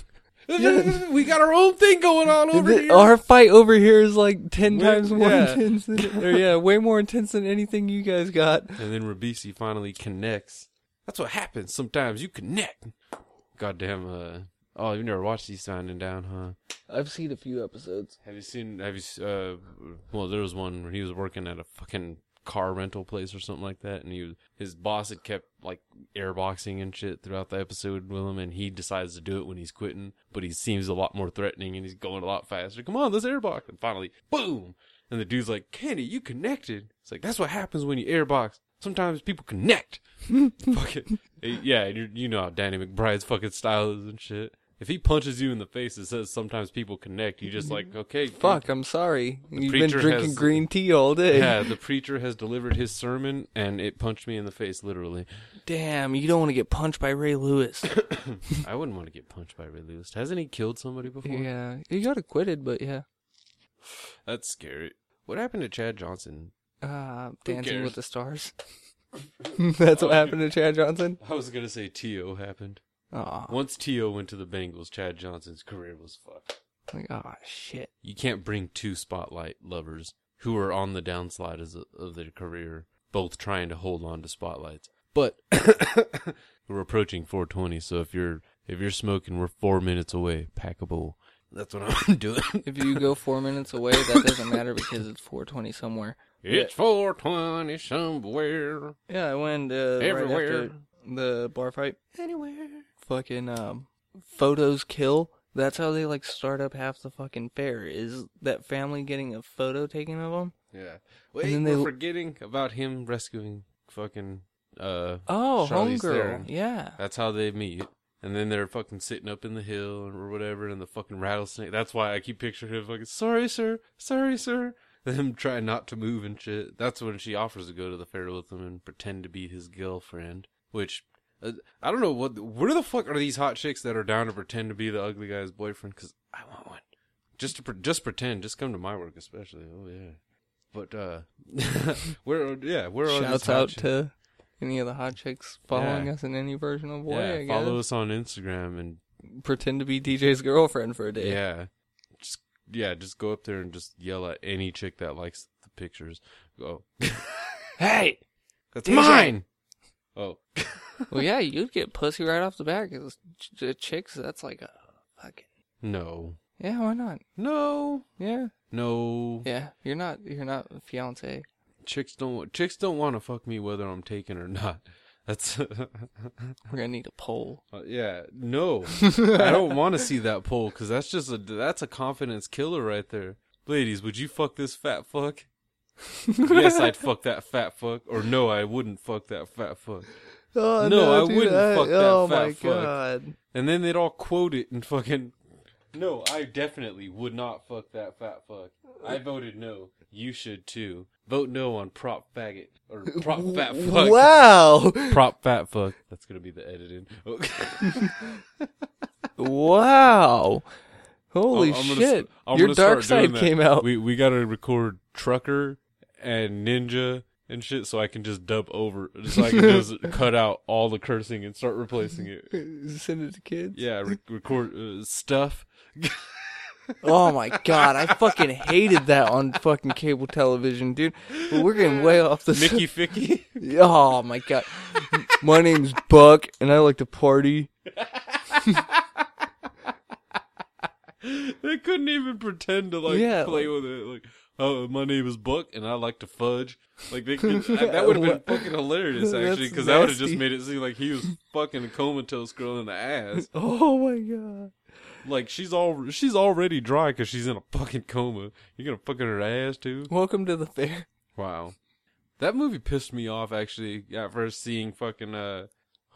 (laughs) we got our own thing going on over the- here. our fight over here is like ten Way- times more yeah. intense. Than, or yeah, way more intense than anything you guys got. And then Ribisi finally connects. That's what happens. Sometimes you connect. Goddamn. Uh, oh, you've never watched Eastbound & Down, huh? I've seen a few episodes. Have you seen? Have you? Uh, well, there was one where he was working at a fucking car rental place or something like that, and he was, his boss had kept like airboxing and shit throughout the episode with him, and he decides to do it when he's quitting, but he seems a lot more threatening and he's going a lot faster. Come on, let's airbox, and finally, boom! And the dude's like, "Kenny, you connected." It's like that's what happens when you airbox. Sometimes people connect. (laughs) fucking (laughs) yeah, you're, you know how Danny McBride's fucking style is and shit. If he punches you in the face, it says sometimes people connect. You just like okay. Fuck, I'm sorry. You've been drinking has- green tea all day. Yeah, the preacher has delivered his sermon, and it punched me in the face, literally. Damn, you don't want to get punched by Ray Lewis. (coughs) I wouldn't want to get punched by Ray Lewis. Hasn't he killed somebody before? yeah, he got acquitted, but yeah. That's scary. What happened to Chad Johnson? Uh, Dancing with the Stars. (laughs) That's what happened to Chad Johnson. I was gonna say T.O. happened. Aw, Once T.O. went to the Bengals, Chad Johnson's career was fucked. like, oh shit. You can't bring two spotlight lovers who are on the downslide as of their career, both trying to hold on to spotlights. But (coughs) we're approaching 420, so if you're if you're smoking, we're four minutes away. Pack a bowl. That's what (laughs) I'm doing. If you go four minutes away, that doesn't matter because it's 420 somewhere. It's 420 somewhere. Yeah, I went uh, Everywhere. right after the bar fight. Anywhere. Fucking um, photos kill. That's how they like start up half the fucking fair. Is that family getting a photo taken of them? Yeah. Wait, then we're they- forgetting about him rescuing fucking uh Oh, Charlize homegirl. Theron. Yeah. That's how they meet. And then they're fucking sitting up in the hill or whatever, and the fucking rattlesnake. That's why I keep picturing him fucking, sorry, sir, sorry, sir. (laughs) Them trying not to move and shit. That's when she offers to go to the fair with him and pretend to be his girlfriend. Which, uh, I don't know, what. where the fuck are these hot chicks that are down to pretend to be the ugly guy's boyfriend? Because I want one. Just to pre- just pretend. Just come to my work, especially. Oh, yeah. But, uh, (laughs) where, yeah, where are Shouts out chicks? to any of the hot chicks following Yeah. us in any version of way. yeah, follow us on Instagram and Pretend to be DJ's girlfriend for a day. Yeah. Just yeah, just go up there and just yell at any chick that likes the pictures. Go. (laughs) Hey. That's DJ. mine. Oh. (laughs) well, yeah, you'd get pussy right off the bat because ch- chicks. That's like a fucking. No. Yeah, why not? No. Yeah, No. yeah. You're not. You're not a fiance. Chicks don't chicks don't want to fuck me whether I'm taken or not. That's (laughs) We're gonna need a poll. Uh, yeah. No. (laughs) I don't want to see that poll cuz that's just a that's a confidence killer right there. Ladies, would you fuck this fat fuck? (laughs) yes, I'd fuck that fat fuck or no, I wouldn't fuck that fat fuck. Oh, No, I wouldn't fuck that Oh fat my fuck. god. And then they'd all quote it and fucking. No, I definitely would not fuck that fat fuck. I voted no. You should too. Vote no on prop faggot or prop (laughs) fat fuck. Wow. (laughs) Prop fat fuck. That's gonna be the editing. (laughs) Wow. Holy I'm shit. I'm Your gonna dark side that. came out. We we gotta record trucker and ninja and shit, so I can just dub over, so I can just (laughs) cut out all the cursing and start replacing it. (laughs) Send it to kids. Yeah, re- record uh, stuff. (laughs) Oh my god, I fucking hated that on fucking cable television, dude. But we're getting way off the Mickey Ficky. Oh my god. My name's Buck and I like to party. they couldn't even pretend to like Yeah, play with it. Like, oh, my name is Buck, and I like to fudge. Like they could, (laughs) that would have been fucking hilarious actually, because that would have just made it seem like he was fucking a comatose girl in the ass. (laughs) Oh my god. Like she's all she's already dry because she's in a fucking coma. You're gonna fuck in her ass too. Welcome to the fair. Wow, that movie pissed me off actually. At first seeing fucking uh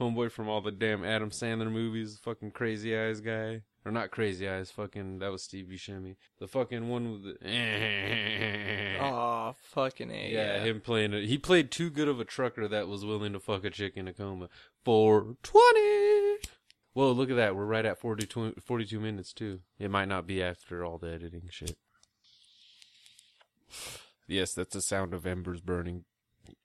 homeboy from all the damn Adam Sandler movies, fucking crazy eyes guy. Or not Crazy Eyes. Fucking that was Steve Buscemi. The fucking one with the. (laughs) Oh, fucking A. Yeah, him playing it. He played too good of a trucker that was willing to fuck a chick in a coma for 20. Whoa, look at that. We're right at 42, 42 minutes, too. It might not be after all the editing shit. Yes, that's the sound of embers burning.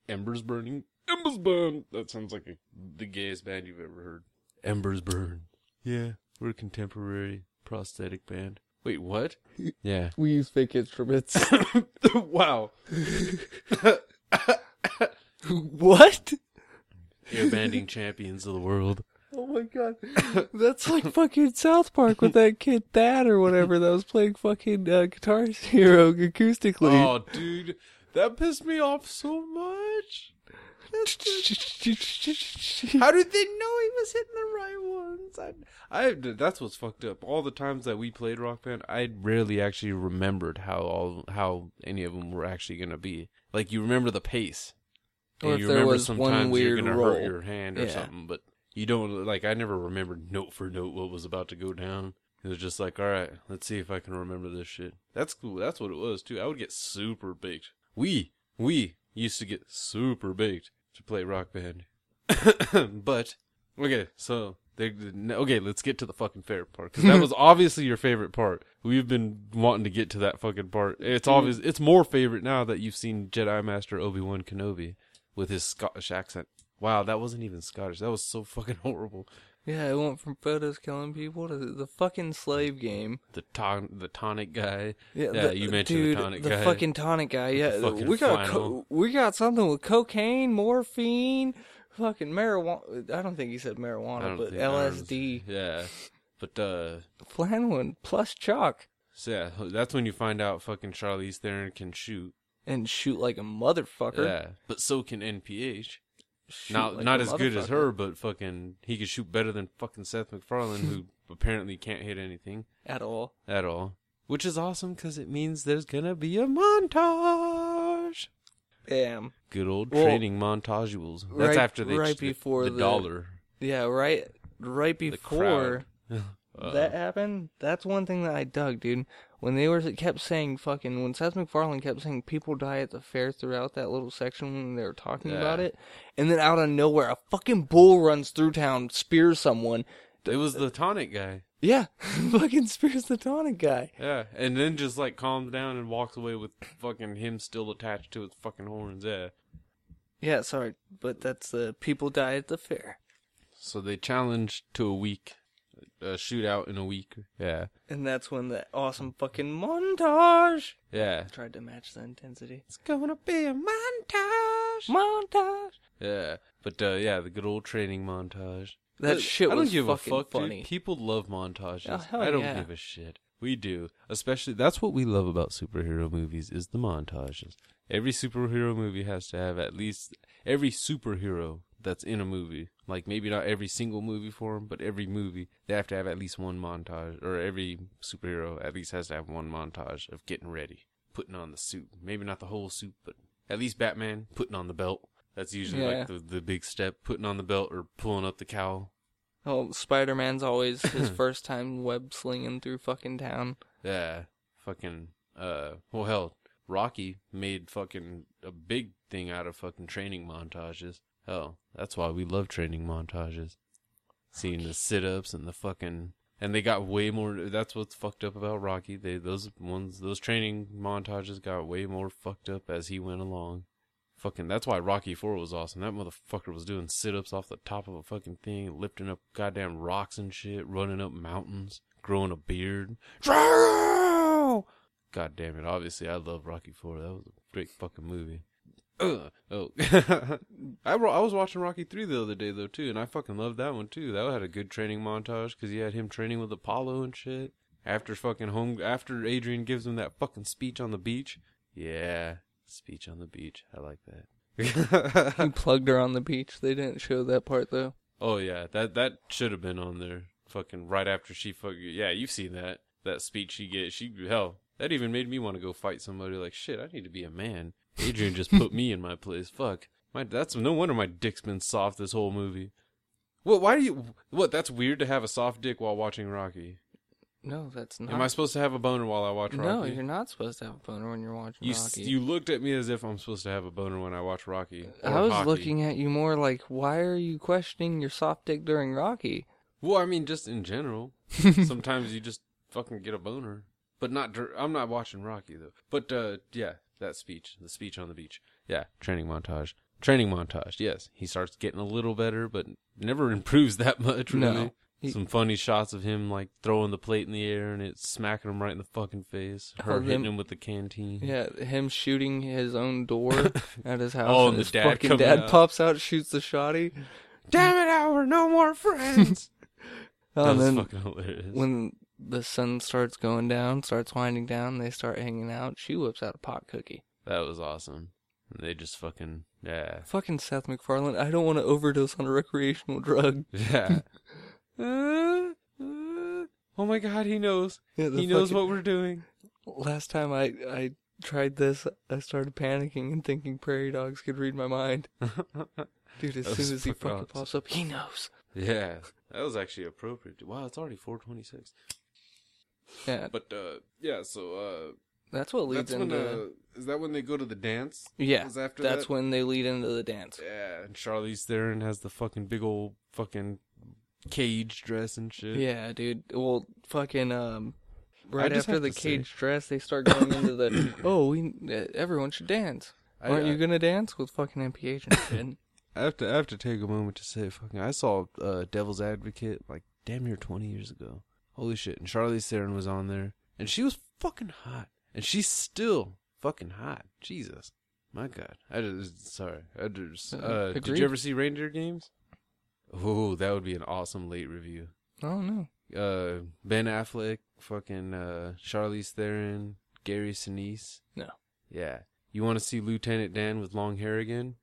Embers burning? Embers burn! That sounds like a, the gayest band you've ever heard. Embers burn. Yeah, we're a contemporary prosthetic band. Wait, what? (laughs) Yeah. We use fake instruments. (laughs) wow. what? Airbanding champions of the world. Oh my god. That's like fucking South Park with that kid Thad or whatever that was playing fucking uh, Guitar Hero acoustically. Oh, dude, that pissed me off so much. (laughs) How did they know he was hitting the right ones? I, I, that's what's fucked up. All the times that we played Rock Band, I rarely actually remembered how all how any of them were actually gonna be. Like you remember the pace, Or if you there remember was one sometimes you're weird gonna roll. hurt your hand or Yeah. something, but you don't. Like I never remembered note for note what was about to go down. It was just like, all right, let's see if I can remember this shit. That's cool. That's what it was too. I would get super baked. We we used to get super baked to play rock band. (coughs) but okay, so they okay. Let's get to the fucking favorite part because that (laughs) was obviously your favorite part. We've been wanting to get to that fucking part. It's mm-hmm. obvious. It's more favorite now that you've seen Jedi Master Obi Wan Kenobi with his Scottish accent. Wow, that wasn't even Scottish. That was so fucking (laughs) horrible. Yeah, it went from photos killing people to the fucking slave game. The ton, the tonic guy. Yeah, Yeah, the- you mentioned the tonic the guy. The fucking tonic guy. Yeah, we got co- we got something with cocaine, morphine, fucking marijuana. I don't think he said marijuana, but LSD, Yeah, but uh, flannel, plus chalk, so yeah, that's when you find out fucking Charlize Theron can shoot. and shoot like a motherfucker. Yeah, but so can NPH. Shoot Not like not as good as her, but fucking he could shoot better than fucking Seth MacFarlane, who (laughs) apparently can't hit anything at all. at all. Which is awesome because it means there's gonna be a montage. Bam. Good old Well, training montagules. That's right- after they right before the, the- dollar. Yeah, right. Right The before. (laughs) Uh, that happened, that's one thing that I dug, dude. When they were kept saying fucking when Seth MacFarlane kept saying people die at the fair throughout that little section when they were talking Yeah. about it, and then out of nowhere a fucking bull runs through town, spears someone. it was the tonic guy. Yeah, (laughs) fucking spears the tonic guy. Yeah, and then just like calms down and walks away with fucking him still attached to his fucking horns. Yeah. Yeah, sorry, but that's the people die at the fair, So they challenged to a week, a shootout in a week. Yeah. and that's when the awesome fucking montage Yeah. tried to match the intensity. It's gonna be a montage. Montage. Yeah, but uh, yeah, the good old training montage. That shit I don't was give a fucking fuck, dude. funny. People love montages. Oh, hell I don't yeah. give a shit. We do, especially that's what we love about superhero movies is the montages. Every superhero movie has to have at least every superhero that's in a movie. Like maybe not every single movie for them, but every movie they have to have at least one montage, or every superhero at least has to have one montage of getting ready, putting on the suit. Maybe not the whole suit, but at least Batman putting on the belt. That's usually Yeah. like the the big step, putting on the belt or pulling up the cowl. Oh, Spider Man's always his (laughs) first time web slinging through fucking town. Yeah, fucking. Uh, well, hell, Rocky made fucking a big thing out of fucking training montages. Hell, that's why we love training montages. Seeing the sit-ups and the fucking, and they got way more. That's what's fucked up about Rocky. They those ones, those training montages got way more fucked up as he went along. Fucking, that's why Rocky Four was awesome. That motherfucker was doing sit-ups off the top of a fucking thing, lifting up goddamn rocks and shit, running up mountains, growing a beard. God damn it! Obviously, I love Rocky Four. That was a great fucking movie. Ugh. Oh, (laughs) I wa- I was watching Rocky Three the other day though too, and I fucking loved that one too. That had a good training montage because he had him training with Apollo and shit. After fucking home, after Adrian gives him that fucking speech on the beach. Yeah, speech on the beach. I like that. (laughs) He plugged her on the beach. They didn't show that part though. Oh yeah, that that should have been on there. Fucking right after she fucking yeah, you've seen that that speech she get. She hell, that even made me want to go fight somebody. Like shit, I need to be a man. Adrian just put me in my place. Fuck, my that's no wonder my dick's been soft this whole movie. What? Why do you? What? That's weird to have a soft dick while watching Rocky. No, that's not. Am I supposed to have a boner while I watch Rocky? no, you're not supposed to have a boner when you're watching You s- Rocky. you looked at me as if I'm supposed to have a boner when I watch Rocky. I was hockey. looking at you more like, why are you questioning your soft dick during Rocky? Well, I mean, just in general. (laughs) Sometimes you just fucking get a boner, but not. dur- I'm not watching Rocky though. But uh, yeah, that speech, the speech on the beach. Yeah, training montage. Training montage. Yes, he starts getting a little better, but never (laughs) improves that much. Really. No. He- Some funny shots of him like throwing the plate in the air and it smacking him right in the fucking face. Her hitting him with the canteen. Yeah, him shooting his own door (laughs) at his house. Oh, and and the his dad fucking dad out. pops out, shoots the shotty. Damn it, Howard! No more friends. (laughs) Oh, that and was then fucking hilarious. when the sun starts going down, starts winding down, they start hanging out. She whips out a pot cookie. that was awesome. They just fucking yeah. Fucking Seth MacFarlane. I don't want to overdose on a recreational drug. (laughs) Yeah. Uh, (laughs) uh, oh my god, he knows. Yeah, He knows fucking- what we're doing. Last time I I tried this, I started panicking and thinking prairie dogs could read my mind. (laughs) Dude, as soon as he fucking pops up, he knows. yeah, that was actually appropriate. Wow, it's already 426. Yeah, But uh yeah, so uh that's what leads that's when into. uh is that when they go to the dance? yeah, that's that? when they lead into the dance. Yeah, and Charlize Theron has the fucking big old fucking cage dress and shit. Yeah, dude. Well, fucking um, right after the to say- cage dress, they start going into the (coughs) oh, we uh, everyone should dance. I- Aren't I- you gonna dance with fucking NPH and shit? (laughs) I have to I have to take a moment to say fucking I saw uh Devil's Advocate like damn near twenty years ago. Holy shit. And Charlize Theron was on there. And she was fucking hot. And she's still fucking hot. Jesus. My God. I just sorry. I just Uh, uh did you ever see Reindeer Games? Oh, that would be an awesome late review. oh no. Uh Ben Affleck, fucking uh Charlize Theron, Gary Sinise. No. Yeah. You wanna see Lieutenant Dan with long hair again?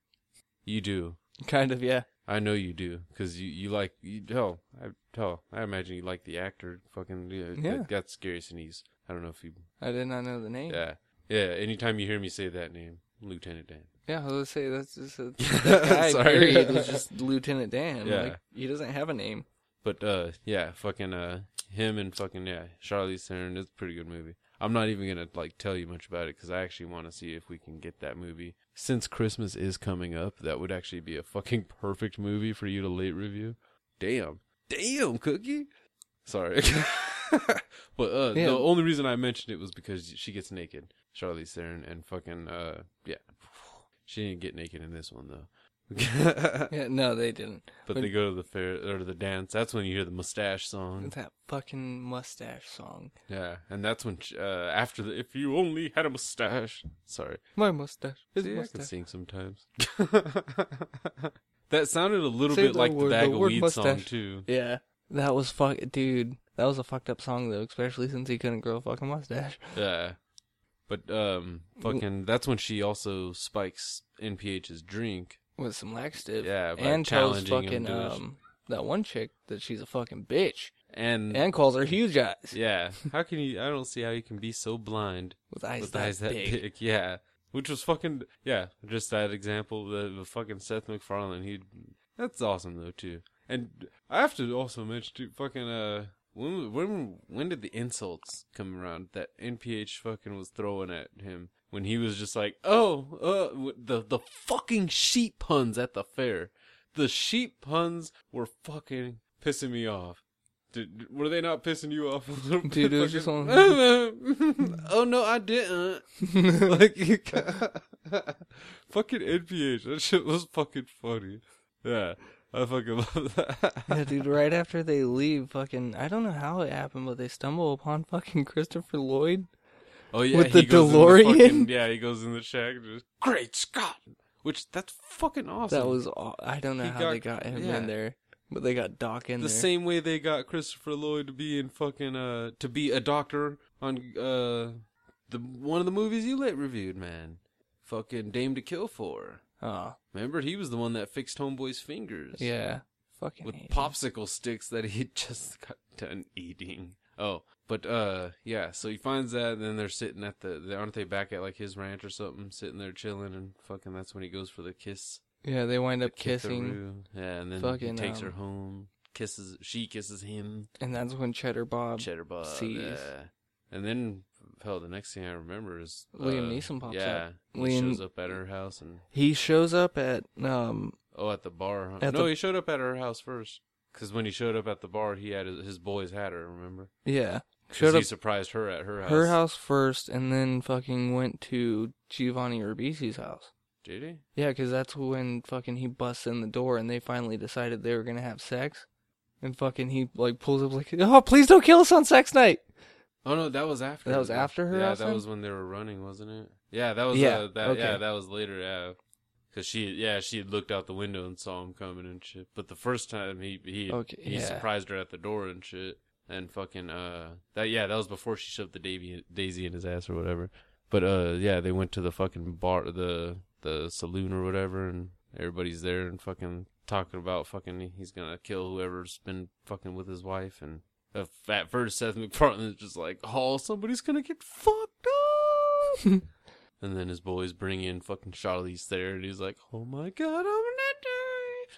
You do. Kind of, yeah. I know you do, cause you you like you hell I hell I imagine you like the actor. Fucking yeah, Yeah. That, that's Gary Sinise. I don't know if you. I did not know the name. Yeah, yeah. Anytime you hear me say that name, Lieutenant Dan. Yeah, I was say that's just a, (laughs) that guy. Sorry. Period was (laughs) just Lieutenant Dan. Yeah. Like he doesn't have a name. But uh, yeah, fucking uh, him and fucking yeah, Charlize Theron. It's a pretty good movie. I'm not even gonna like tell you much about it because I actually want to see if we can get that movie. Since Christmas is coming up, that would actually be a fucking (laughs) perfect movie for you to late review. Damn, damn, Cookie. Sorry, (laughs) but uh, Yeah. the only reason I mentioned it was because she gets naked, Charlize Theron, and fucking uh, yeah, she didn't get naked in this one though. (laughs) Yeah, no, they didn't. But When- they go to the fair or the dance. That's when you hear the mustache song. That fucking mustache song. Yeah, and that's when uh, after the if you only had a mustache. Sorry, My mustache. His See, I can mustache. sing sometimes. (laughs) that sounded a little Say bit the like the word- bag the of word weed song mustache. too. Yeah, that was fuck, dude. That was a fucked up song though, especially since he couldn't grow a fucking mustache. (laughs) Yeah, but um, fucking that's when she also spikes NPH's drink. With some laxative. Yeah, by and tells challenging him fucking to it. um that one chick that she's a fucking bitch, And, and calls her huge eyes yeah, how can you? I don't see how you can be so blind (laughs) with eyes with that eyes that big. big. Yeah, which was fucking yeah. Just that example, the, the fucking Seth MacFarlane. He that's awesome though too. And I have to also mention too, fucking uh, when when when did the insults come around that NPH fucking was throwing at him when he was just like, oh, uh, the the fucking sheep puns at the fair. The sheep puns were fucking pissing me off. Did, were they not pissing you off a little bit? Dude, it was just on- (laughs) oh no, I didn't. (laughs) like, you (laughs) fucking NPH. That shit was fucking funny. Yeah, I fucking love that. yeah, dude. Right after they leave, fucking, I don't know how it happened, but they stumble upon fucking Christopher Lloyd. Oh yeah, With he the DeLorean? fucking- yeah, he goes in the shack. And just great Scott, which that's fucking awesome. That was, aw- I don't know He how got- they got him yeah. in there, but they got Doc in the there. same way they got Christopher Lloyd to be in fucking uh to be a doctor on uh the one of the movies you late reviewed, man. Fucking Dame to Kill for. Oh, Remember, he was the one that fixed Homeboy's fingers. yeah. Fucking with popsicle sticks that he (laughs) just got done eating. Oh, but uh, yeah. So he finds that, and then they're sitting at the. Aren't they back at like his ranch or something, sitting there chilling, and fucking. That's when he goes for the kiss. Yeah, they wind up kissing. Yeah, and then Fucking, he takes um, her home. kisses, she kisses him. And that's when Cheddar Bob. Cheddar Bob. sees. Yeah. And then, hell, the next thing I remember is Liam uh, Neeson pops up. yeah, up. He Liam- shows up at her house and he shows up at um oh, at the bar. Huh? At no, the- he showed up at her house first. Because when he showed up at the bar, he had his, his boys had her. Remember? yeah showed he surprised her at her house. her house first, and then fucking went to Giovanni Ribisi's house. Did he? Yeah, because that's when fucking he busts in the door, and they finally decided they were gonna have sex. And fucking he like pulls up like, oh please don't kill us on sex night. Oh no, that was after. That was after her Yeah, that was when they were running, wasn't it? Yeah, that was. Yeah, Uh, that, okay. Yeah, that was later. Yeah, because she, yeah, she had looked out the window and saw him coming and shit. But the first time he he Okay, he yeah. surprised her at the door and shit. And fucking uh that yeah that was before she shoved the Davy, Daisy in his ass or whatever. But uh yeah they went to the fucking bar the the saloon or whatever and everybody's there and fucking talking about fucking he's gonna kill whoever's been fucking with his wife and at first Seth MacFarlane is just like oh somebody's gonna get fucked up! (laughs) And then his boys bring in fucking Charlize there and he's like oh my god I'm gonna die!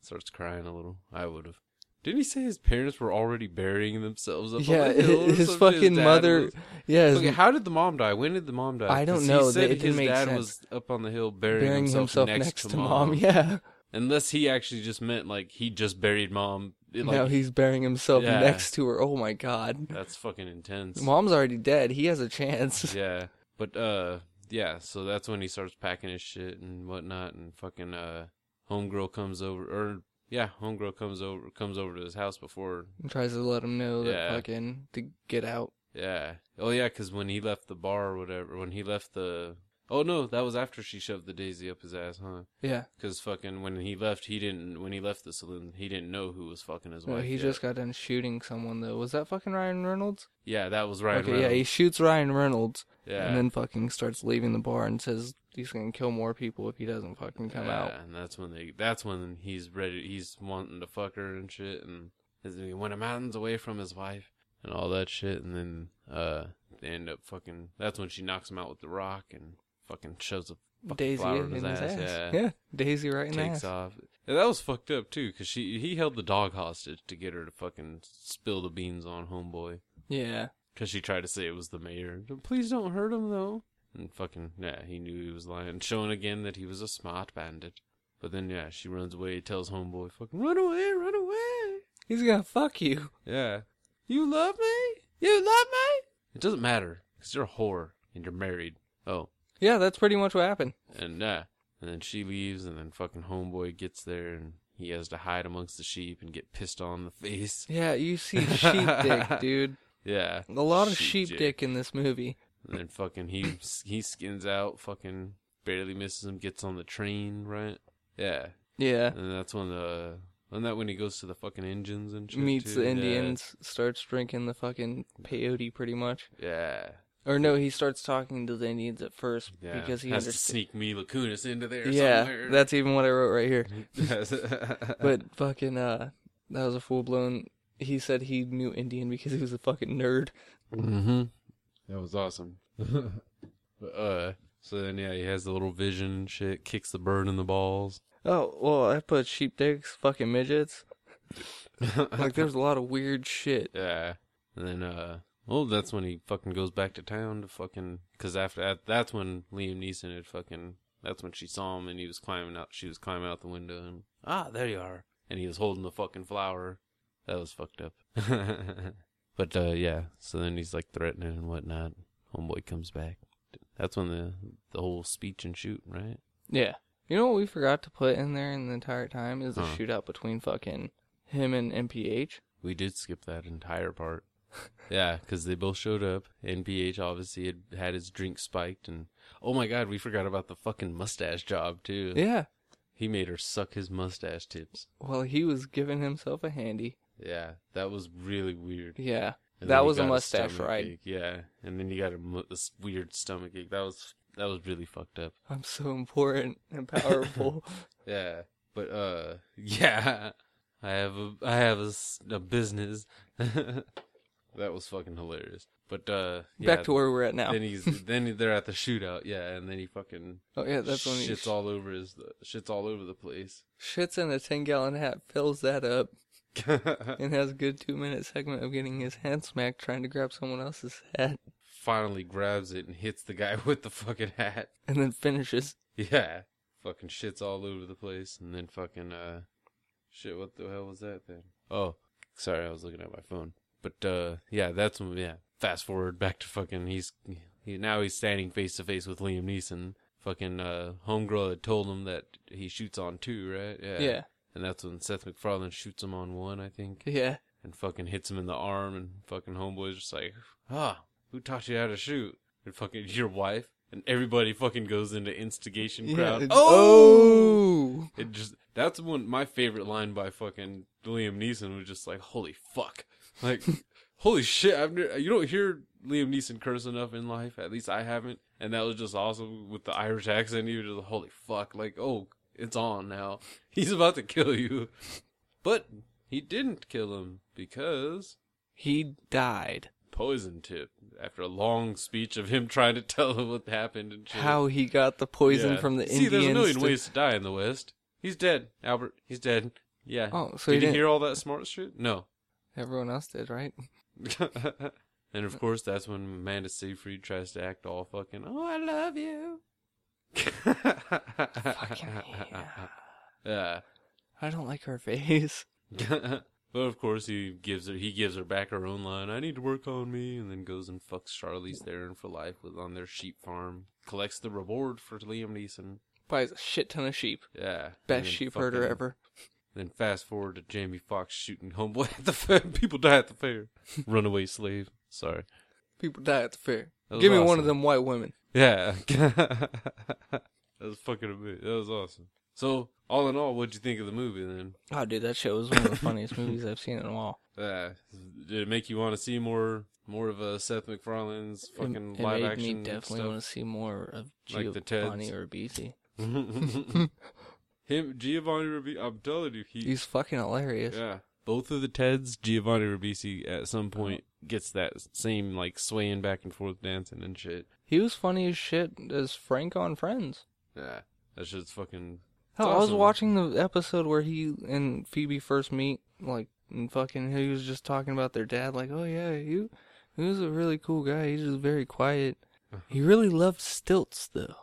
Starts crying a little. I would have didn't he say his parents were already burying themselves up yeah, on the hill or his fucking dad mother. was- Yeah, his Okay, how did the mom die? When did the mom die? I don't know. He said his dad sense. was up on the hill burying, burying himself, himself next, to, mom. Yeah. Unless he actually just meant like he just buried mom. It, now he's burying himself Yeah. next to her. Oh my god. that's fucking intense. Mom's already dead. He has a chance. (laughs) yeah, but uh, yeah. So that's when he starts packing his shit and whatnot, and fucking uh, homegirl comes over, or yeah, homegirl comes over, comes over to his house before And tries to let him know that Yeah. fucking to get out. Yeah. Oh yeah, because when he left the bar or whatever, when he left the. Oh no, that was after she shoved the daisy up his ass, huh? Yeah. Because fucking when he left, he didn't. When he left the saloon, he didn't know who was fucking his No, wife. he yet. just got done shooting someone though. Was that fucking Ryan Reynolds? Yeah, that was Ryan. okay, yeah, he Reynolds. shoots Ryan Reynolds Yeah. and then fucking starts leaving the bar and says he's gonna kill more people if he doesn't fucking come out. yeah, out. and that's when they. That's when he's ready. He's wanting to fuck her and shit, and he went a mountains away from his wife and all that shit, and then uh, they end up fucking. That's when she knocks him out with the rock and fucking shoves a fucking Daisy flower in in his ass. Yeah. Yeah. Daisy right in takes ass. off. Yeah, that was fucked up too, cause she he held the dog hostage to get her to fucking spill the beans on homeboy, Yeah. cause she tried to say it was the mayor. Please don't hurt him though. And fucking yeah, he knew he was lying, showing again that he was a smart bandit. But then yeah, she runs away, tells homeboy, "Fucking run away, run away." He's gonna fuck you. Yeah, you love me, you love me. It doesn't matter, cause you're a whore and you're married. Oh, Yeah, that's pretty much what happened. And yeah, and then she leaves, and then fucking homeboy gets there, and he has to hide amongst the sheep and get pissed on the face. Yeah, you see (laughs) sheep dick, dude. Yeah, A lot of Sheep sheep dick. dick in this movie. And then fucking he he skins out, fucking barely misses him, gets on the train, right? Yeah, Yeah. and that's when the and that when he goes to the fucking engines and shit Meets too. the Yeah. Indians, starts drinking the fucking peyote pretty much. Yeah, Or no, he starts talking to the Indians at first yeah. because he has to sneak me Kunis into there. Yeah, somewhere. that's even what I wrote right here. but (laughs) But fucking, uh, that was a full blown. He said he knew Indian because he was a fucking nerd. Mm-hmm. That was awesome. (laughs) but, uh, so then yeah, he has the little vision and shit, kicks the bird in the balls. Oh well, I put sheep dicks, fucking midgets. (laughs) Like there's a lot of weird shit. yeah, and then uh, well, that's when he fucking goes back to town to fucking because after that, that's when Liam Neeson had fucking. That's when she saw him and he was climbing out. She was climbing out the window and ah, there you are. And he was holding the fucking flower. That was fucked up. (laughs) but uh, yeah, so then he's like threatening and whatnot. Homeboy comes back. That's when the the whole speech and shoot, right? Yeah. You know what we forgot to put in there in the entire time is the Huh. shootout between fucking him and NPH. We did skip that entire part. (laughs) yeah, because they both showed up. NPH obviously had had his drink spiked, and oh my god, we forgot about the fucking mustache job too. Yeah. He made her suck his mustache tips. Well, he was giving himself a handy. Yeah, that was really weird. Yeah. And That was a mustache stomach ride. ache. Yeah, and then you got a this weird stomach ache. That was that was really fucked up. I'm so important and powerful. (laughs) Yeah, but uh, (laughs) yeah, I have a I have a, a business. (laughs) that was fucking hilarious. But uh, yeah, Back to where we're at now. Then he's then they're at the shootout. Yeah, and then he fucking oh yeah, that's when he shits sh- all over his shits all over the place. shits in a ten gallon hat, fills that up. (laughs) and has a good two minute segment of getting his hand smacked trying to grab someone else's hat, Finally grabs it and hits the guy (laughs) with the fucking hat. and then finishes. Yeah. Fucking shits all over the place. And then fucking, uh, shit, what the hell was that then? Oh, sorry, I was looking at my phone. But, uh, yeah, that's when, yeah. Fast forward back to fucking, he's, he, now he's standing face to face with Liam Neeson. Fucking, uh, Homegirl had told him that he shoots on two, right? Yeah. Yeah. And that's when Seth MacFarlane shoots him on one, I think. Yeah. And fucking hits him in the arm, and fucking Homeboy's just like, ah, who taught you how to shoot? And fucking, your wife? And everybody fucking goes into instigation crowd. it's- oh! oh! It just that's one my favorite line by fucking Liam Neeson was just like holy fuck, like (laughs) holy shit. I've never, you don't hear Liam Neeson curse enough in life. At least I haven't, and that was just awesome with the Irish accent. You were just holy fuck, like oh it's on now. (laughs) He's about to kill you, but he didn't kill him because He died. poison tip after a long speech of him trying to (laughs) tell him what happened and shit. How he got the poison Yeah. from the See, Indians. See, there's a million to- ways to die in the West. He's dead, Albert. He's dead. Yeah. Oh, so did you didn't. hear all that smart shit? No. (laughs) Everyone else did, right? and of course, that's when Amanda Seyfried tries to act all fucking. Oh, I love you. Yeah. I don't like her face. (laughs) (laughs) but of course, he gives her he gives her back her own line. I need to work on me, and then goes and fucks Charlize Theron for life with on their sheep farm. Collects the reward for Liam Neeson. Buys a shit ton of sheep. Yeah, Best sheep herder ever. Then fast forward to Jamie Foxx shooting homeboy (laughs) at the fair. People die at the fair. Runaway slave. Sorry. People die at the fair. Give me one of them white women. Yeah. (laughs) that was fucking amazing. That was awesome. So, all in all, what'd you think of the movie then? Oh, dude, that show was one of the funniest (laughs) movies I've seen in a while. Uh, did it make you want to see more more of uh, Seth MacFarlane's It, fucking it live made action me definitely want to see more of Like the Giovanni Teds. Ribisi. (laughs) Him, Giovanni Ribisi. I'm telling you, he. He's fucking hilarious. Yeah. Both of the Teds, Giovanni Ribisi at some point gets that same like swaying back and forth dancing and shit. He was funny as shit as Frank on Friends. Yeah. That shit's fucking. Hell, I was watching the episode where he and Phoebe first meet, like, and fucking, he was just talking about their dad, like, oh yeah, he, he was a really cool guy. He's just very quiet. He really loved stilts, though.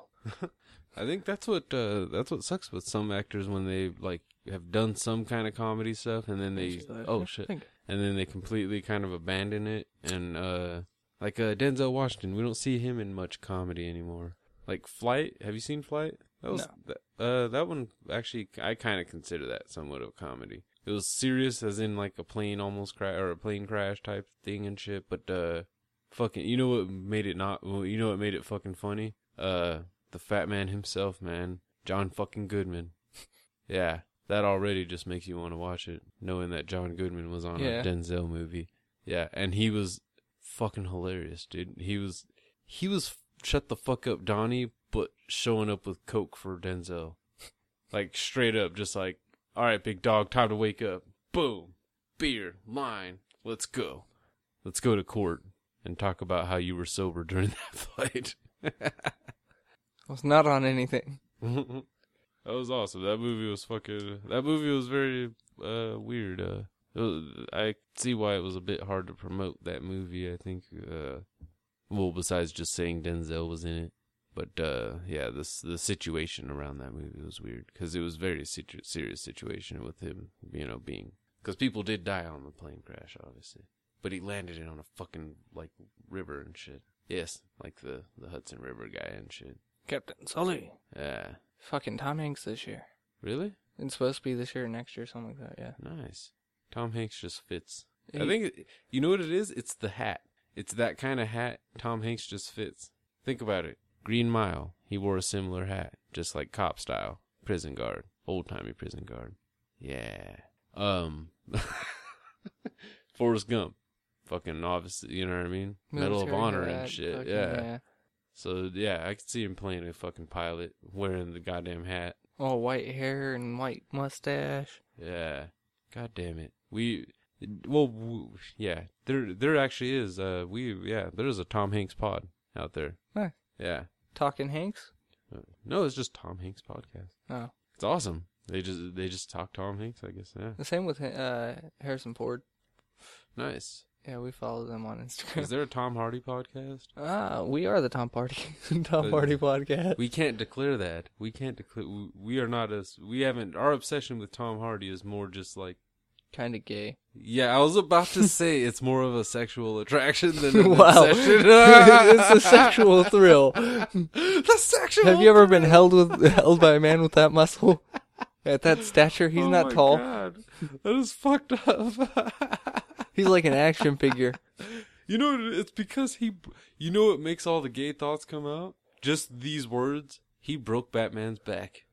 (laughs) I think that's what uh, that's what sucks with some actors when they like have done some kind of comedy stuff and then they oh "Yeah, shit and then they completely kind of abandon it and uh like uh Denzel Washington we don't see him in much comedy anymore. Like Flight, have you seen Flight? That was that, uh that one actually I kind of consider that somewhat of comedy. It was serious as in like a plane almost crash or a plane crash type thing and shit, but uh fucking you know what made it not well, you know what made it fucking funny? Uh the fat man himself, man. John fucking Goodman. (laughs) yeah, that already just makes you want to watch it, knowing that John Goodman was on Yeah. a Denzel movie. Yeah, and he was fucking hilarious, dude. He was he was shut the fuck up Donnie, but showing up with coke for Denzel. Like straight up just like, "All right, big dog, time to wake up." Boom. Beer, mine. Let's go. Let's go to court and talk about how you were sober during (laughs) that flight. I was not on anything. (laughs) that was awesome. That movie was fucking. That movie was very uh, weird. Uh, was, I see why it was a bit hard to promote that movie. I think. Uh, well, besides just saying Denzel was in it, but uh, yeah, this the situation around that movie was weird because it was very situ- serious situation with him. You know, being because people did die on the plane crash, obviously, but he landed it on a fucking like river and shit. Yes, like the the Hudson River guy and shit. Captain Sully. Yeah. Fucking Tom Hanks this year. Really? It's supposed to be this year or next year, or something like that, yeah. Nice. Tom Hanks just fits. I He- think it- you know what it is. It's the hat. It's that kind of hat. Tom Hanks just fits. Think about it. Green Mile. He wore a similar hat, just like cop style, prison guard, old timey prison guard. Yeah. Um. (laughs) Forrest Gump. Fucking obviously, you know what I mean. Medal of Military Honor and shit. fucking- yeah. So yeah, I could see him playing a fucking pilot, wearing the goddamn hat. All white hair and white mustache. Yeah. God damn it. We well w- yeah, there there actually is uh we yeah, there's a Tom Hanks pod out there. Nice. Yeah. Talking Hanks? Uh, No, it's just Tom Hanks podcast. Oh. It's awesome. They just they just talk Tom Hanks, I guess. Yeah, The same with uh, Harrison Ford. nice. Yeah, we follow them on Instagram. Is there a Tom Hardy podcast? (laughs) Ah, we are the Tom Party (laughs) Tom Party podcast. We can't declare that. We can't declare. We, are not as. We haven't. Our obsession with Tom Hardy is more just like. Kind of gay. Yeah, I was about to say (laughs) it's more of a sexual attraction than an wow, obsession. it's a sexual thrill. the sexual. Have you ever been held with held by a man with that muscle? At that stature, he's Oh not my tall. God. That is fucked up. He's like an action figure. (laughs) you know, it's because he. You know what makes all the gay thoughts come out? Just these words. He broke Batman's back.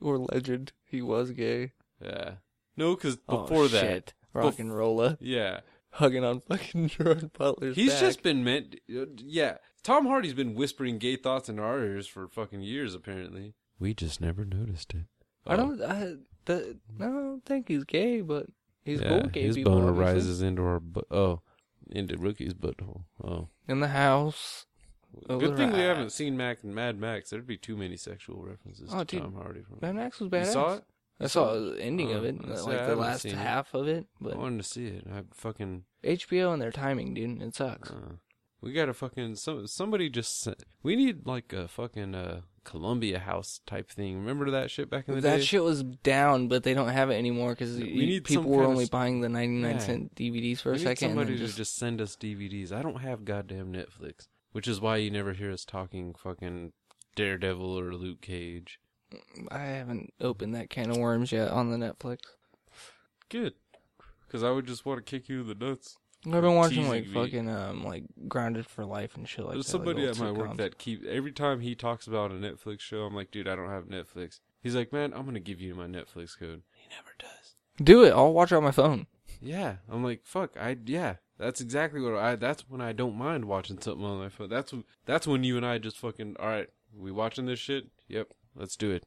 Or legend. He was gay. Yeah. No, because Oh, before that. shit. RocknRolla. Yeah. Hugging on fucking (laughs) Gerard Butler's He's back. just been meant. Yeah. Tom Hardy's been whispering gay thoughts in our ears for fucking years, apparently. We just never noticed it. I oh. don't. I, the, I don't think he's gay, but he's cool with gay his people. boner obviously. rises into our butt. Oh, into Rookie's butthole. Oh, in the house. good thing we Alright. haven't seen Mac and Mad Max. There'd be too many sexual references Oh, to dude. Tom Hardy. From Mad Max was you badass. saw it? I saw the ending Oh, of it, I see, like the last seen it. half of it. But I wanted to see it. I fucking. HBO and their timing, dude, it sucks. Uh, we gotta fucking some somebody just sent, we need like a fucking uh Columbia House type thing. Remember that shit back in the that day? That shit was down, but they don't have it anymore because people were of only buying the ninety nine Yeah. cent DVDs for we a need second. somebody then to just, just send us DVDs. I don't have goddamn Netflix, which is why you never hear us talking fucking Daredevil or Luke Cage. I haven't opened that can of worms yet on the Netflix. Good, because I would just want to kick you in the nuts. I've been watching like me. fucking um like Grounded for Life and shit like There's that. somebody old at my work sitcoms. that keep every time he talks about a Netflix show, I'm like, dude, I don't have Netflix. He's like, man, I'm gonna give you my Netflix code. He never does. do it. I'll watch it on my phone. Yeah, I'm like, fuck, I yeah, that's exactly what I. That's when I don't mind watching something on my phone. That's that's when you and I just fucking all right. We watching this shit? Yep, let's do it.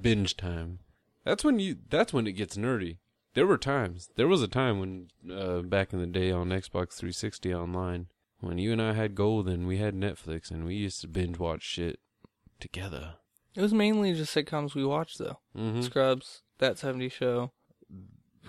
Binge time. That's when you. That's when it gets nerdy. There were times. There was a time when uh, back in the day on Xbox 360 online when you and I had gold and we had Netflix and we used to binge watch shit together. It was mainly just sitcoms we watched though. Mm-hmm. Scrubs, That 70 Show.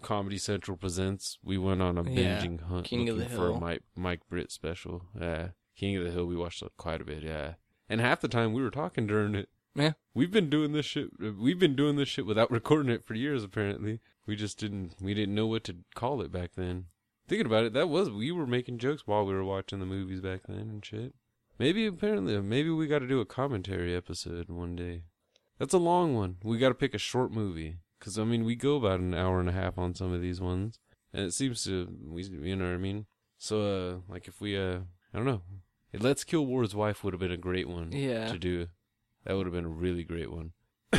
Comedy Central presents. We went on a Yeah, binging hunt King of looking for a Mike Mike Britt special. Yeah, King of the Hill. We watched quite a bit. Yeah, and half the time we were talking during it. Yeah. We've been doing this shit. We've been doing this shit without (laughs) recording it for years. Apparently, we just didn't. We didn't know what to call it back then. Thinking about it, that was we were making jokes while we were watching the movies back then and shit. Maybe apparently, maybe we got to do a commentary episode one day. That's a long one. We got to pick a short movie because I mean we go about an hour and a half on some of these ones, and it seems to we you know what I mean. So uh, like if we uh, I don't know, Let's Kill Ward's Wife would have been a great one Yeah. to do. That would have been a really great one.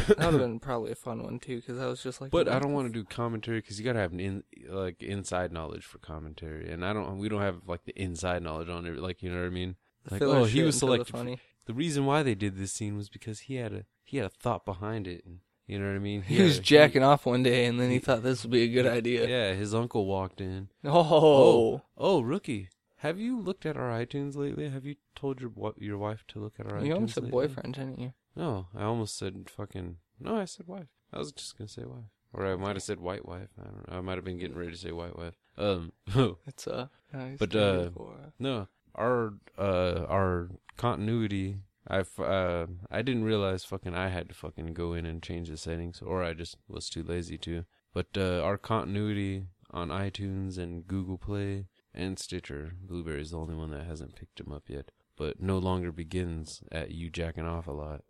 That would have (laughs) been probably a fun one too, because I was just like. But I don't want to do commentary because you gotta have an in, like inside knowledge for commentary, and I don't. We don't have like the inside knowledge on it. Like you know what I mean? Like Filler oh, he was until the Funny. The reason why they did this scene was because he had a he had a thought behind it, and you know what I mean. He had was a- jacking off one day, and then he thought this would be a good idea. Yeah, his uncle walked in. Oh, Oh, oh rookie, have you looked at our iTunes lately? Have you told your your wife to look at our iTunes? you almost said lately? boyfriend, didn't you? No, I almost said fucking. No, I said wife. I was just gonna say wife, or I might have said white wife. I don't know. I might have been getting ready to say white wife. Um, (laughs) It's uh. nice But, uh, no, our uh our continuity. I uh I didn't realize fucking I had to fucking go in and change the settings, or I just was too lazy to. But uh, our continuity on iTunes and Google Play and Stitcher, Blubrry's the only one that hasn't picked him up yet. But no longer begins at you jacking off a lot.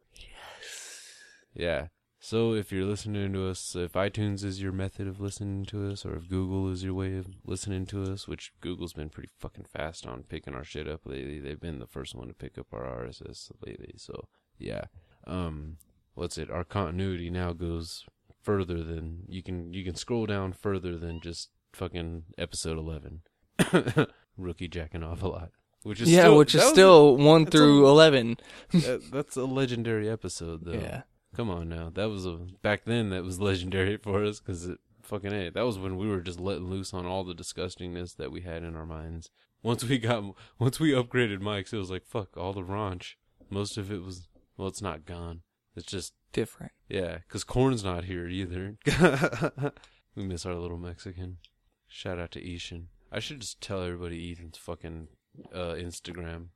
Yeah. So if you're listening to us, if iTunes is your method of listening to us, or if Google is your way of listening to us, which Google's been pretty fucking fast on picking our shit up lately. They've been the first one to pick up our RSS lately. So yeah. Um, what's it? Our continuity now goes further than you can. You can scroll down further than just fucking episode eleven. (coughs) Rookie jacking off a lot, which is yeah, still, which is that was a- still one that's a- through eleven. (laughs) that, that's a legendary episode though. Yeah. Come on now, that was a back then. That was (laughs) legendary for us because it fucking a. That was when we were just letting loose on all the disgustingness that we had in our minds. Once we got, (laughs) once we upgraded mics, it was like fuck all the raunch. Most of it was well, it's not gone. It's just Different. yeah, because Corn's not here either. we miss our little Mexican. Shout out to Ethan. I should just tell everybody Ethan's fucking uh, Instagram.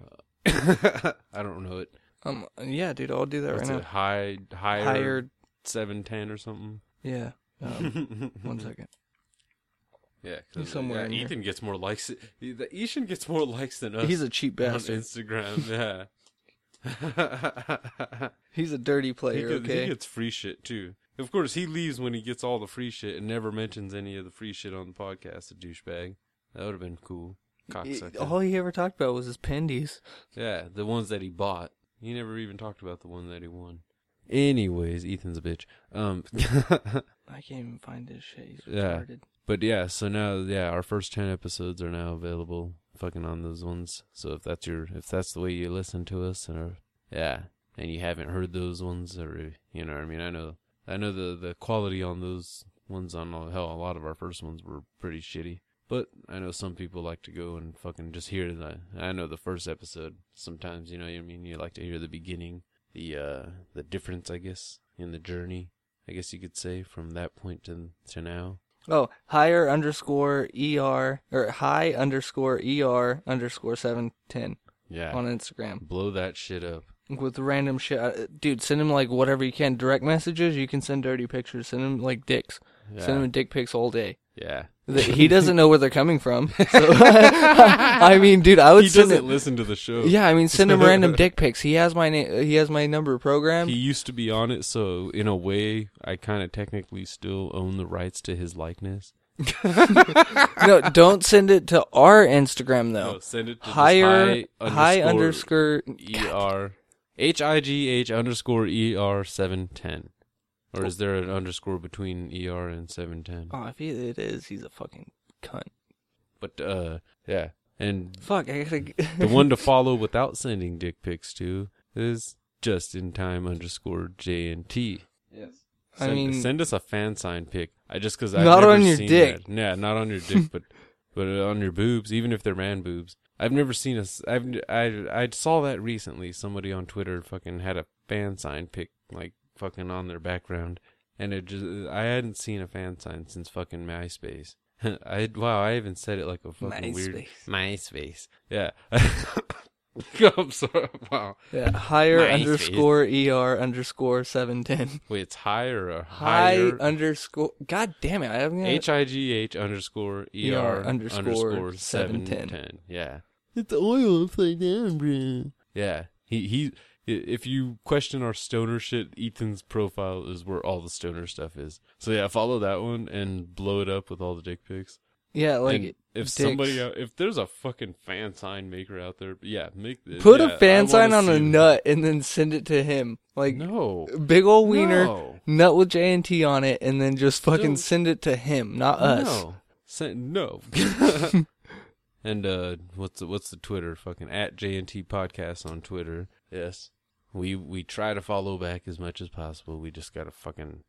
Uh, (laughs) I don't know it. Um. Yeah, dude. I'll do that What's right it? High higher now. Seven ten or something. Yeah. (laughs) Um, one second. Yeah, He's 'cause, somewhere yeah, in here. Ethan gets more likes. The Ethan gets more likes than us. He's a cheap on bastard. Instagram. (laughs) Yeah. He's a dirty he, player. gets, he okay. gets free shit too. Of course, he leaves when he gets all the free shit and never mentions any of the free shit on the podcast. A douchebag. That would have been cool. Cocksucker. All he ever talked about was his pendies. Yeah, the ones that he bought. He never even talked about the one that he won. Anyways, Ethan's a bitch. Um, (laughs) I can't even find his shit. He's Yeah. but yeah, so now yeah, our first ten episodes are now available, fucking on those ones. So if that's your, if that's the way you listen to us, or yeah, and you haven't heard those ones, or you know, what I mean, I know, I know the the quality on those ones on hell, a lot of our first ones were pretty shitty. But I know some people like to go and fucking just hear the. I know the first episode. Sometimes you know, what I mean, you like to hear the beginning, the uh the difference, I guess, in the journey. I guess you could say from that point to to now. Oh, higher underscore er or high underscore er underscore seven ten Yeah. on Instagram Blow that shit up. with random shit. Uh, Dude, send him like whatever you can. Direct messages. You can send dirty pictures. Send him like dicks. Yeah. Send him dick pics all day. yeah. He doesn't know where they're coming from. (laughs) So, (laughs) I mean, dude, I would He doesn't it. listen to the show. Yeah, I mean, send him (laughs) random dick pics. He has my name. He has my number programmed. He used to be on it, so in a way, I kind of technically still own the rights to his likeness. no, don't send it to our Instagram No, though. send it to higher high high underscore. E R H I G H underscore E R seven ten. Or is there an underscore between E R and seven ten? Oh, if he, it is, he's a fucking cunt. But uh, yeah, and Fuck, I gotta. the one to (laughs) follow without sending dick pics to is just in time underscore J and T. Yes. I Send, mean- send us a fan sign pic. I just because I've Not on your dick. Yeah, not on your dick, but (laughs) but on your boobs, even if they're man boobs. I've never seen a. s- I've I I saw that recently. Somebody on Twitter fucking had a fan sign pic like fucking on their background, and it just I hadn't seen a fan sign since fucking MySpace. (laughs) I wow, I even said it like a fucking weird MySpace. Yeah. (laughs) I'm sorry. Wow. Yeah, higher MySpace. underscore er underscore seven ten. Wait, it's higher or High higher? underscore. God damn it! I haven't. H I G H underscore E R ER underscore underscore 710. Yeah. It's the oil upside down, bro. Yeah. He he. If you question our stoner shit, Ethan's profile is where all the stoner stuff is. So yeah, follow that one and blow it up with all the dick pics. Yeah, like and if dicks. somebody, if there's a fucking fan sign maker out there, yeah, make this. put yeah, a fan I sign on a nut and then send it to him. Like No, big old wiener, No. nut with J and T on it, and then just fucking send it to him, not us. No. Say, (laughs) (laughs) no. And uh what's the what's the Twitter? Fucking at JNT podcast on Twitter. Yes. We we try to follow back as much as possible. We just gotta fucking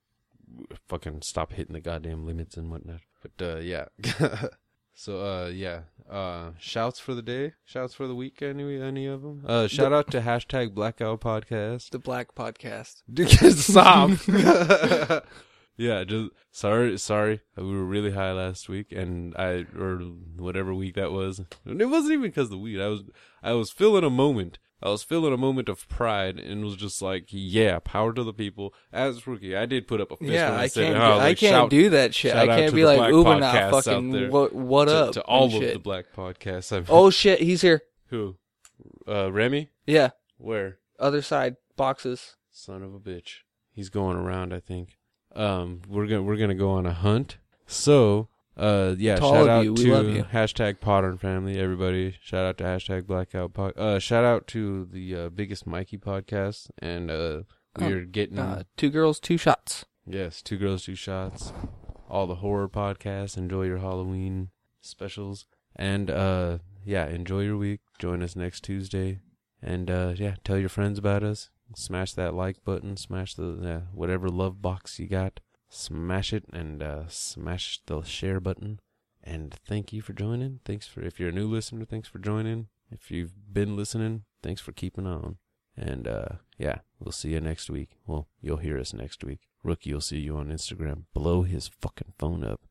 fucking stop hitting the goddamn limits and whatnot. But uh yeah. (laughs) so uh yeah. Uh shouts for the day? Shouts for the week any any of them? Uh shout out to hashtag blackout podcast. The Black Podcast. Dude, (laughs) Stop. (laughs) yeah, just sorry, sorry. We were really high last week, and I or whatever week that was. And it wasn't even because of the weed. I was I was feeling a moment. I was feeling a moment of pride, and was just like, yeah, power to the people. As rookie, I did put up a fist Yeah, when I, I said, can't. it. do, was I can't shout do that shit. I can't be like, podcasts not fucking what what to, up to all of shit. the black podcasts. I've Oh shit, he's here. who, uh, Remy, Yeah, where? other side boxes. Son of a bitch. He's going around, I think. Um, we're gonna we're gonna go on a hunt. So, uh, yeah. To all shout of out you, we to love you. hashtag Podern family, everybody. Shout out to hashtag Blackout. Pod- uh, shout out to the uh, biggest Mikey podcast, and uh, we're getting Uh, two girls, two shots. yes, two girls, two shots. All the horror podcasts. Enjoy your Halloween specials, and uh, yeah, enjoy your week. Join us next Tuesday, and uh, yeah, tell your friends about us. Smash that like button. Smash the uh, whatever love box you got. Smash it and uh, smash the share button. And thank you for joining. Thanks for if you're a new listener, thanks for joining. If you've been listening, thanks for keeping on. And uh, yeah, we'll see you next week. Well, you'll hear us next week. Rookie, you'll see you on Instagram. Blow his fucking phone up.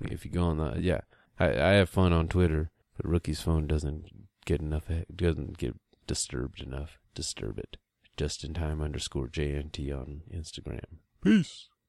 If you go on the yeah, I I have fun on Twitter, but Rookie's phone doesn't get enough doesn't get disturbed enough. Disturb it. Just in time underscore JNT on Instagram. Peace.